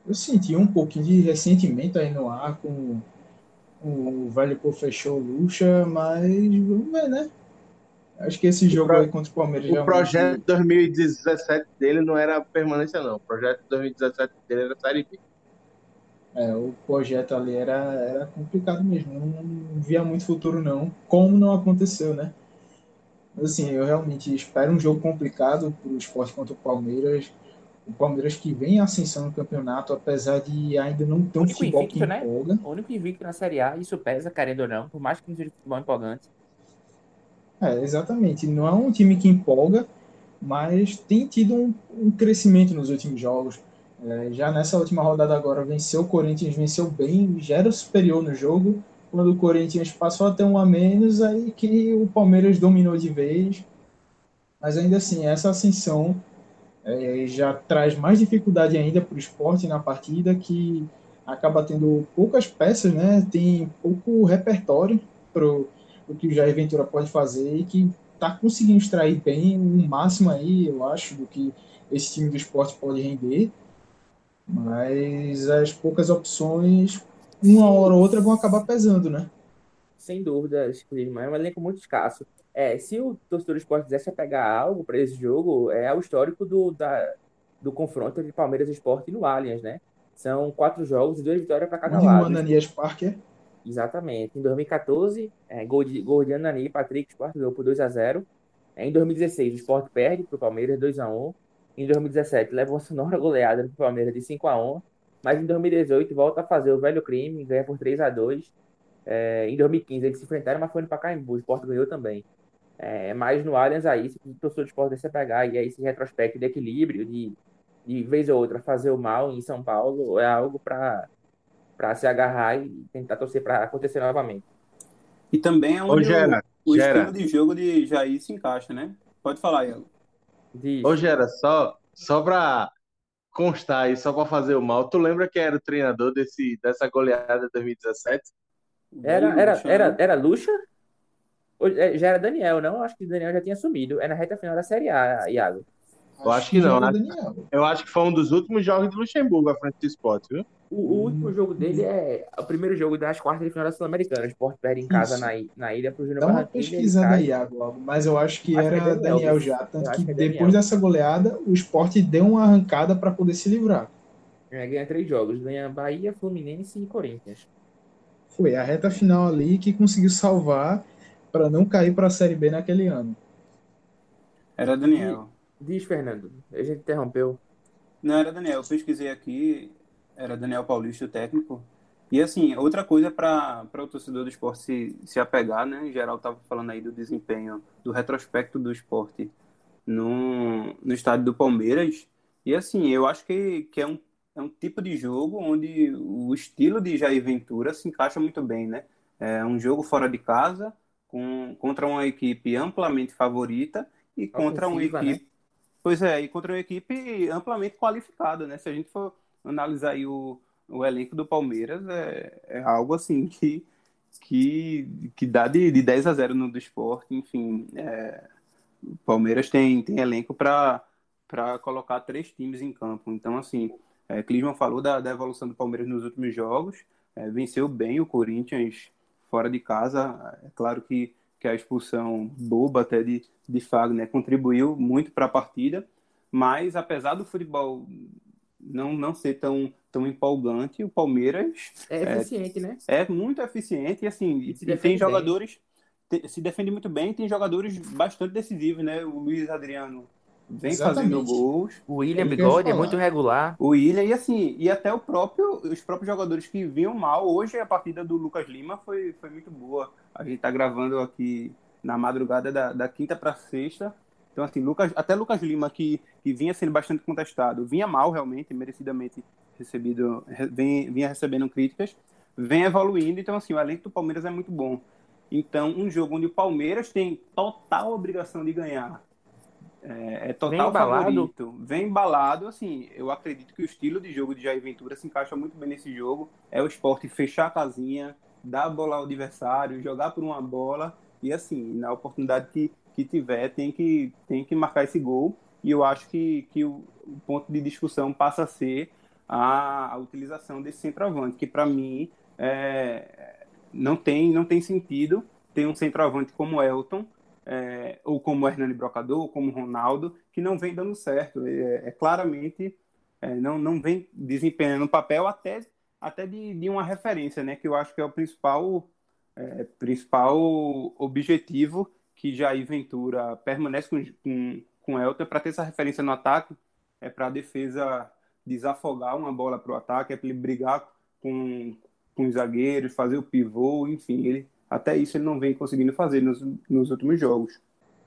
Eu senti um pouquinho de ressentimento aí no ar com o velho pô fechou Lucha, mas vamos ver, né? Acho que esse jogo aí contra o Palmeiras. O projeto de 2017 dele não era permanência, não. O projeto de 2017 dele era Série B. É, o projeto ali era, era complicado mesmo. Não via muito futuro, não. Como não aconteceu, né? Assim, eu realmente espero um jogo complicado para o esporte contra o Palmeiras. O Palmeiras que vem em ascensão no campeonato, apesar de ainda não ter um futebol invicto, que né? empolga. O único invicto na Série A, isso pesa, querendo ou não, por mais que não seja futebol empolgante. É, exatamente. Não é um time que empolga, mas tem tido um, um crescimento nos últimos jogos. É, já nessa última rodada agora venceu o Corinthians, venceu bem, já era superior no jogo. Quando o Corinthians passou a ter um a menos, aí que o Palmeiras dominou de vez. Mas ainda assim, essa ascensão é, já traz mais dificuldade ainda para o esporte na partida, que acaba tendo poucas peças, né? tem pouco repertório para o que o Jair Ventura pode fazer e que está conseguindo extrair bem o máximo aí, eu acho, do que esse time do esporte pode render. Mas as poucas opções, uma hora ou outra, vão acabar pesando, né? Sem dúvidas, Clisma. É um elenco muito escasso. É, se o torcedor do esporte quisesse pegar algo para esse jogo, é o histórico do, da, do confronto entre Palmeiras e Esporte no Allianz, né? São quatro jogos e duas vitórias para cada Onde lado. Ananias Parker. Exatamente. Em 2014, é, gol, de, gol de Anani, Patrick, Sport ganhou por 2x0. É, em 2016, o Sport perde para o Palmeiras 2x1. Em 2017, leva uma sonora goleada para o Palmeiras de 5x1. Mas em 2018, volta a fazer o velho crime, ganha por 3x2. É, em 2015, eles se enfrentaram, mas foi no Pacaembu. O Sport ganhou também. É, mas no Allianz aí, se o torcedor de esporte se pegar e aí esse retrospecto de equilíbrio, de, de vez ou outra fazer o mal em São Paulo, é algo para se agarrar e tentar torcer para acontecer novamente. E também é onde Ô, Gera, o, o Gera. estilo de jogo de Jair se encaixa, né? Pode falar, Iago. Diz. Ô, Gera, só, só para constar aí, só para fazer o mal, tu lembra que era o treinador desse, dessa goleada de 2017? Era, era, era, era Lucha? É, Já era Daniel, não? Acho que o Daniel já tinha sumido. É na reta final da Série A, Iago. Eu acho que já não, era acho-. Eu acho que foi um dos últimos jogos de Luxemburgo à frente do esporte, viu? O, o último jogo dele é o primeiro jogo das quartas de final da Sul-Americana. O Sport perde em casa Isso. na, na ilha pro Júnior Dá uma Barranquilla. pesquisada aí, Iago, mas eu acho que Acho que era é Daniel, Daniel eu já. Tanto que que é depois Daniel. dessa goleada, o esporte deu uma arrancada para poder se livrar. É, ganha três jogos. Ganha Bahia, Fluminense e Corinthians. Foi a reta final ali que conseguiu salvar para não cair para a Série B naquele ano. Era Daniel. Diz, Fernando. A gente interrompeu. Não, era Daniel. Eu pesquisei aqui, era Daniel Paulista, o técnico. E assim, outra coisa para o torcedor do esporte se, se apegar, né? Em geral, estava falando aí do desempenho, do retrospecto do esporte no, no estádio do Palmeiras. E assim, eu acho que, que é, um, é um tipo de jogo onde o estilo de Jair Ventura se encaixa muito bem, né? É um jogo fora de casa, com, contra uma equipe amplamente favorita e contra uma Ofensiva, equipe. Pois é, e contra uma equipe amplamente qualificada, né? Se a gente for analisar aí o, o elenco do Palmeiras, é, é algo assim que, que, que dá de, de 10 a 0 no do esporte, enfim. é, o Palmeiras tem, tem elenco para colocar três times em campo. Então, assim, é, Klinsmann falou da, da evolução do Palmeiras nos últimos jogos, é, venceu bem o Corinthians fora de casa. É claro que, que a expulsão boba até de, de Fagner contribuiu muito para a partida, mas apesar do futebol não, não ser tão, tão empolgante, o Palmeiras É eficiente, né? é muito eficiente e assim, E se e tem jogadores te- se defende muito bem, tem jogadores bastante decisivos, né? O Luiz Adriano vem Exatamente. fazendo gols, O William É Bigode é muito regular. o William e assim, e até o próprio os próprios jogadores que vinham mal, hoje a partida do Lucas Lima foi, foi muito boa. A gente tá gravando aqui na madrugada da, da quinta para sexta. Então assim, Lucas, até Lucas Lima que, que vinha sendo bastante contestado, vinha mal realmente, merecidamente recebido, re- vem, vinha recebendo críticas, vem evoluindo, então assim, o elenco do Palmeiras é muito bom. Então, um jogo onde o Palmeiras tem total obrigação de ganhar. É, é total Vem embalado. favorito. Vem embalado, assim, eu acredito que o estilo de jogo de Jair Ventura se encaixa muito bem nesse jogo. É o esporte fechar a casinha, dar a bola ao adversário, jogar por uma bola e assim, na oportunidade que, que tiver tem que, tem que marcar esse gol. E eu acho que, que o, ponto de discussão passa a ser a, a utilização desse centroavante, que para mim é, não, tem, não tem sentido ter um centroavante como Elton, é, ou como Hernani Brocador, ou como Ronaldo, que não vem dando certo. É, é claramente é, não, não vem desempenhando papel até, até de, de uma referência, né? Que eu acho que é o principal, é, principal objetivo que Jair Ventura permanece com, com, com Elton para ter essa referência no ataque, é para a defesa desafogar uma bola para o ataque, é para ele brigar com, com os zagueiros, fazer o pivô, enfim, ele até isso ele não vem conseguindo fazer nos, nos últimos jogos.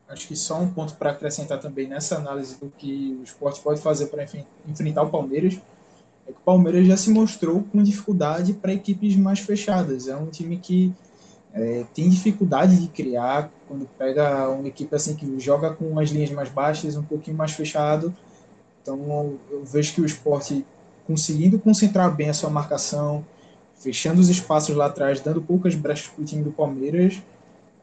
Acho que só um ponto para acrescentar também nessa análise do que o esporte pode fazer para enfrentar o Palmeiras é que o Palmeiras já se mostrou com dificuldade para equipes mais fechadas. É um time que é, tem dificuldade de criar quando pega uma equipe assim que joga com as linhas mais baixas, um pouquinho mais fechado. Então eu vejo que o esporte conseguindo concentrar bem a sua marcação, fechando os espaços lá atrás, dando poucas brechas para o time do Palmeiras,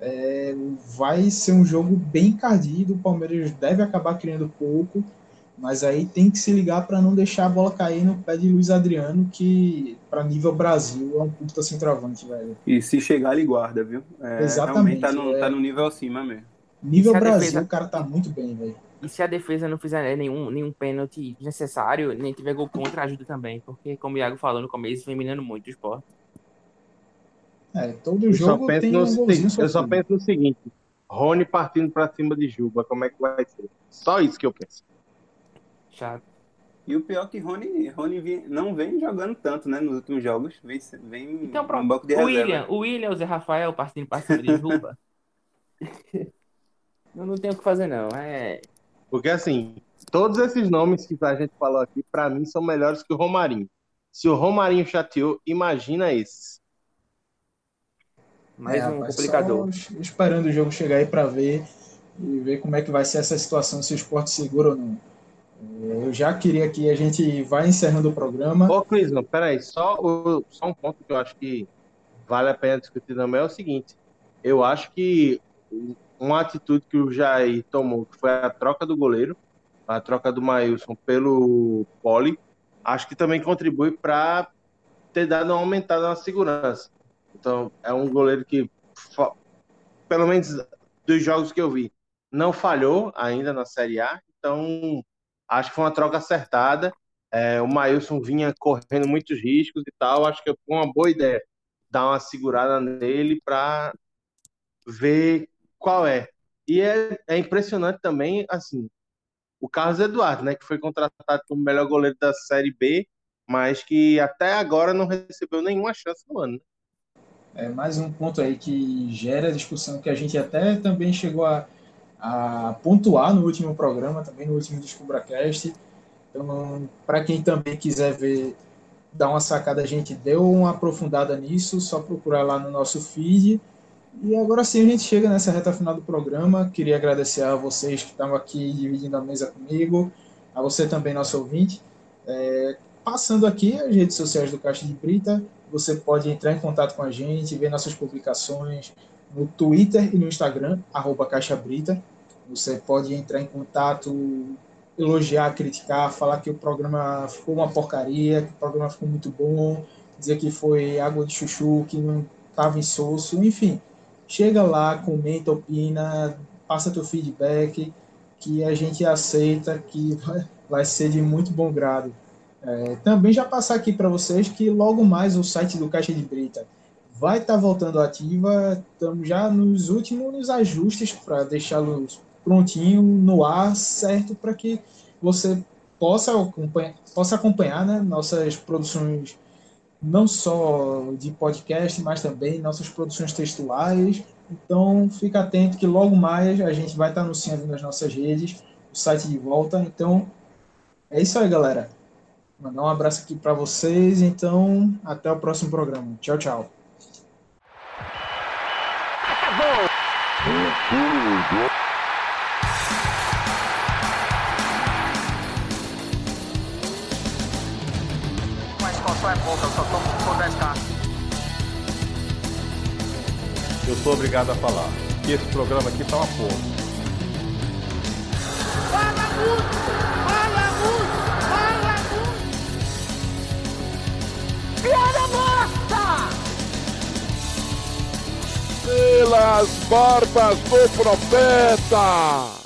é, vai ser um jogo bem encardido. O Palmeiras deve acabar criando pouco, mas aí tem que se ligar para não deixar a bola cair no pé de Luiz Adriano, que para nível Brasil é um puta centroavante, velho. E se chegar, ele guarda, viu? É, Exatamente. Tá no, é... tá no nível acima mesmo. Nível Brasil, defesa... o cara tá muito bem, velho. E se a defesa não fizer nenhum, nenhum pênalti necessário, nem tiver gol contra, ajuda também. Porque, como o Iago falou no começo, vem minando muito o esporte. É, todo jogo tem um golzinho Eu só penso no seguinte: Rony partindo pra cima de Juba, como é que vai ser? Só isso que eu penso. Chato. E o pior é que Rony, Rony não vem jogando tanto, né, nos últimos jogos. Vem, vem então, pronto. Um banco de o reserva. William, o William, o Zé Rafael partindo cima de Juba. não, não tem o que fazer, não. É porque, assim, todos esses nomes que a gente falou aqui, para mim, são melhores que o Romarinho. Se o Romarinho chateou, imagina esses. Mais é, um rapaz, complicador. Esperando o jogo chegar aí para ver e ver como é que vai ser essa situação, se o esporte segura ou não. É, eu já queria que a gente vá encerrando o programa. Ô, Clisman, peraí, só, só um ponto que eu acho que vale a pena discutir também é o seguinte. Eu acho que uma atitude que o Jair tomou, que foi a troca do goleiro, a troca do Maílson pelo Poli, acho que também contribui para ter dado uma aumentada na segurança. Então, é um goleiro que, pelo menos dos jogos que eu vi, não falhou ainda na Série A. Então, acho que foi uma troca acertada. É, o Maílson vinha correndo muitos riscos e tal. Acho que foi uma boa ideia dar uma segurada nele para ver qual é. E é, é impressionante também, assim, o Carlos Eduardo, né, que foi contratado como melhor goleiro da Série B, mas que até agora não recebeu nenhuma chance no ano. Né? É mais um ponto aí que gera discussão que a gente até também chegou a, a pontuar no último programa, também no último DescubraCast. Então, para quem também quiser ver, dar uma sacada, a gente deu uma aprofundada nisso, só procurar lá no nosso feed e agora sim a gente chega nessa reta final do programa. Queria agradecer a vocês que estavam aqui dividindo a mesa comigo, a você também, nosso ouvinte. É, passando aqui as redes sociais do Caixa de Brita, você pode entrar em contato com a gente, ver nossas publicações no Twitter e no Instagram, arroba Caixa Brita. Você pode entrar em contato, elogiar, criticar, falar que o programa ficou uma porcaria, que o programa ficou muito bom, dizer que foi água de chuchu, que não estava insosso, enfim chega lá, comenta, opina, passa teu feedback, que a gente aceita, que vai, ser de muito bom grado. É, também já passar aqui para vocês que logo mais o site do Caixa de Brita vai estar tá voltando ativa. Estamos já nos últimos ajustes para deixá-los prontinho no ar, certo? Para que você possa acompanhar, possa acompanhar né, nossas produções não só de podcast, mas também nossas produções textuais. Então, fica atento que logo mais a gente vai estar anunciando nas nossas redes, o site de volta. Então, é isso aí, galera. Mandar um abraço aqui para vocês. Então, até o próximo programa. Tchau, tchau. eu sou obrigado a falar E esse programa aqui tá uma porra. Fala muito! Fala muito! Fala muito! Piada morta! Pelas barbas do profeta!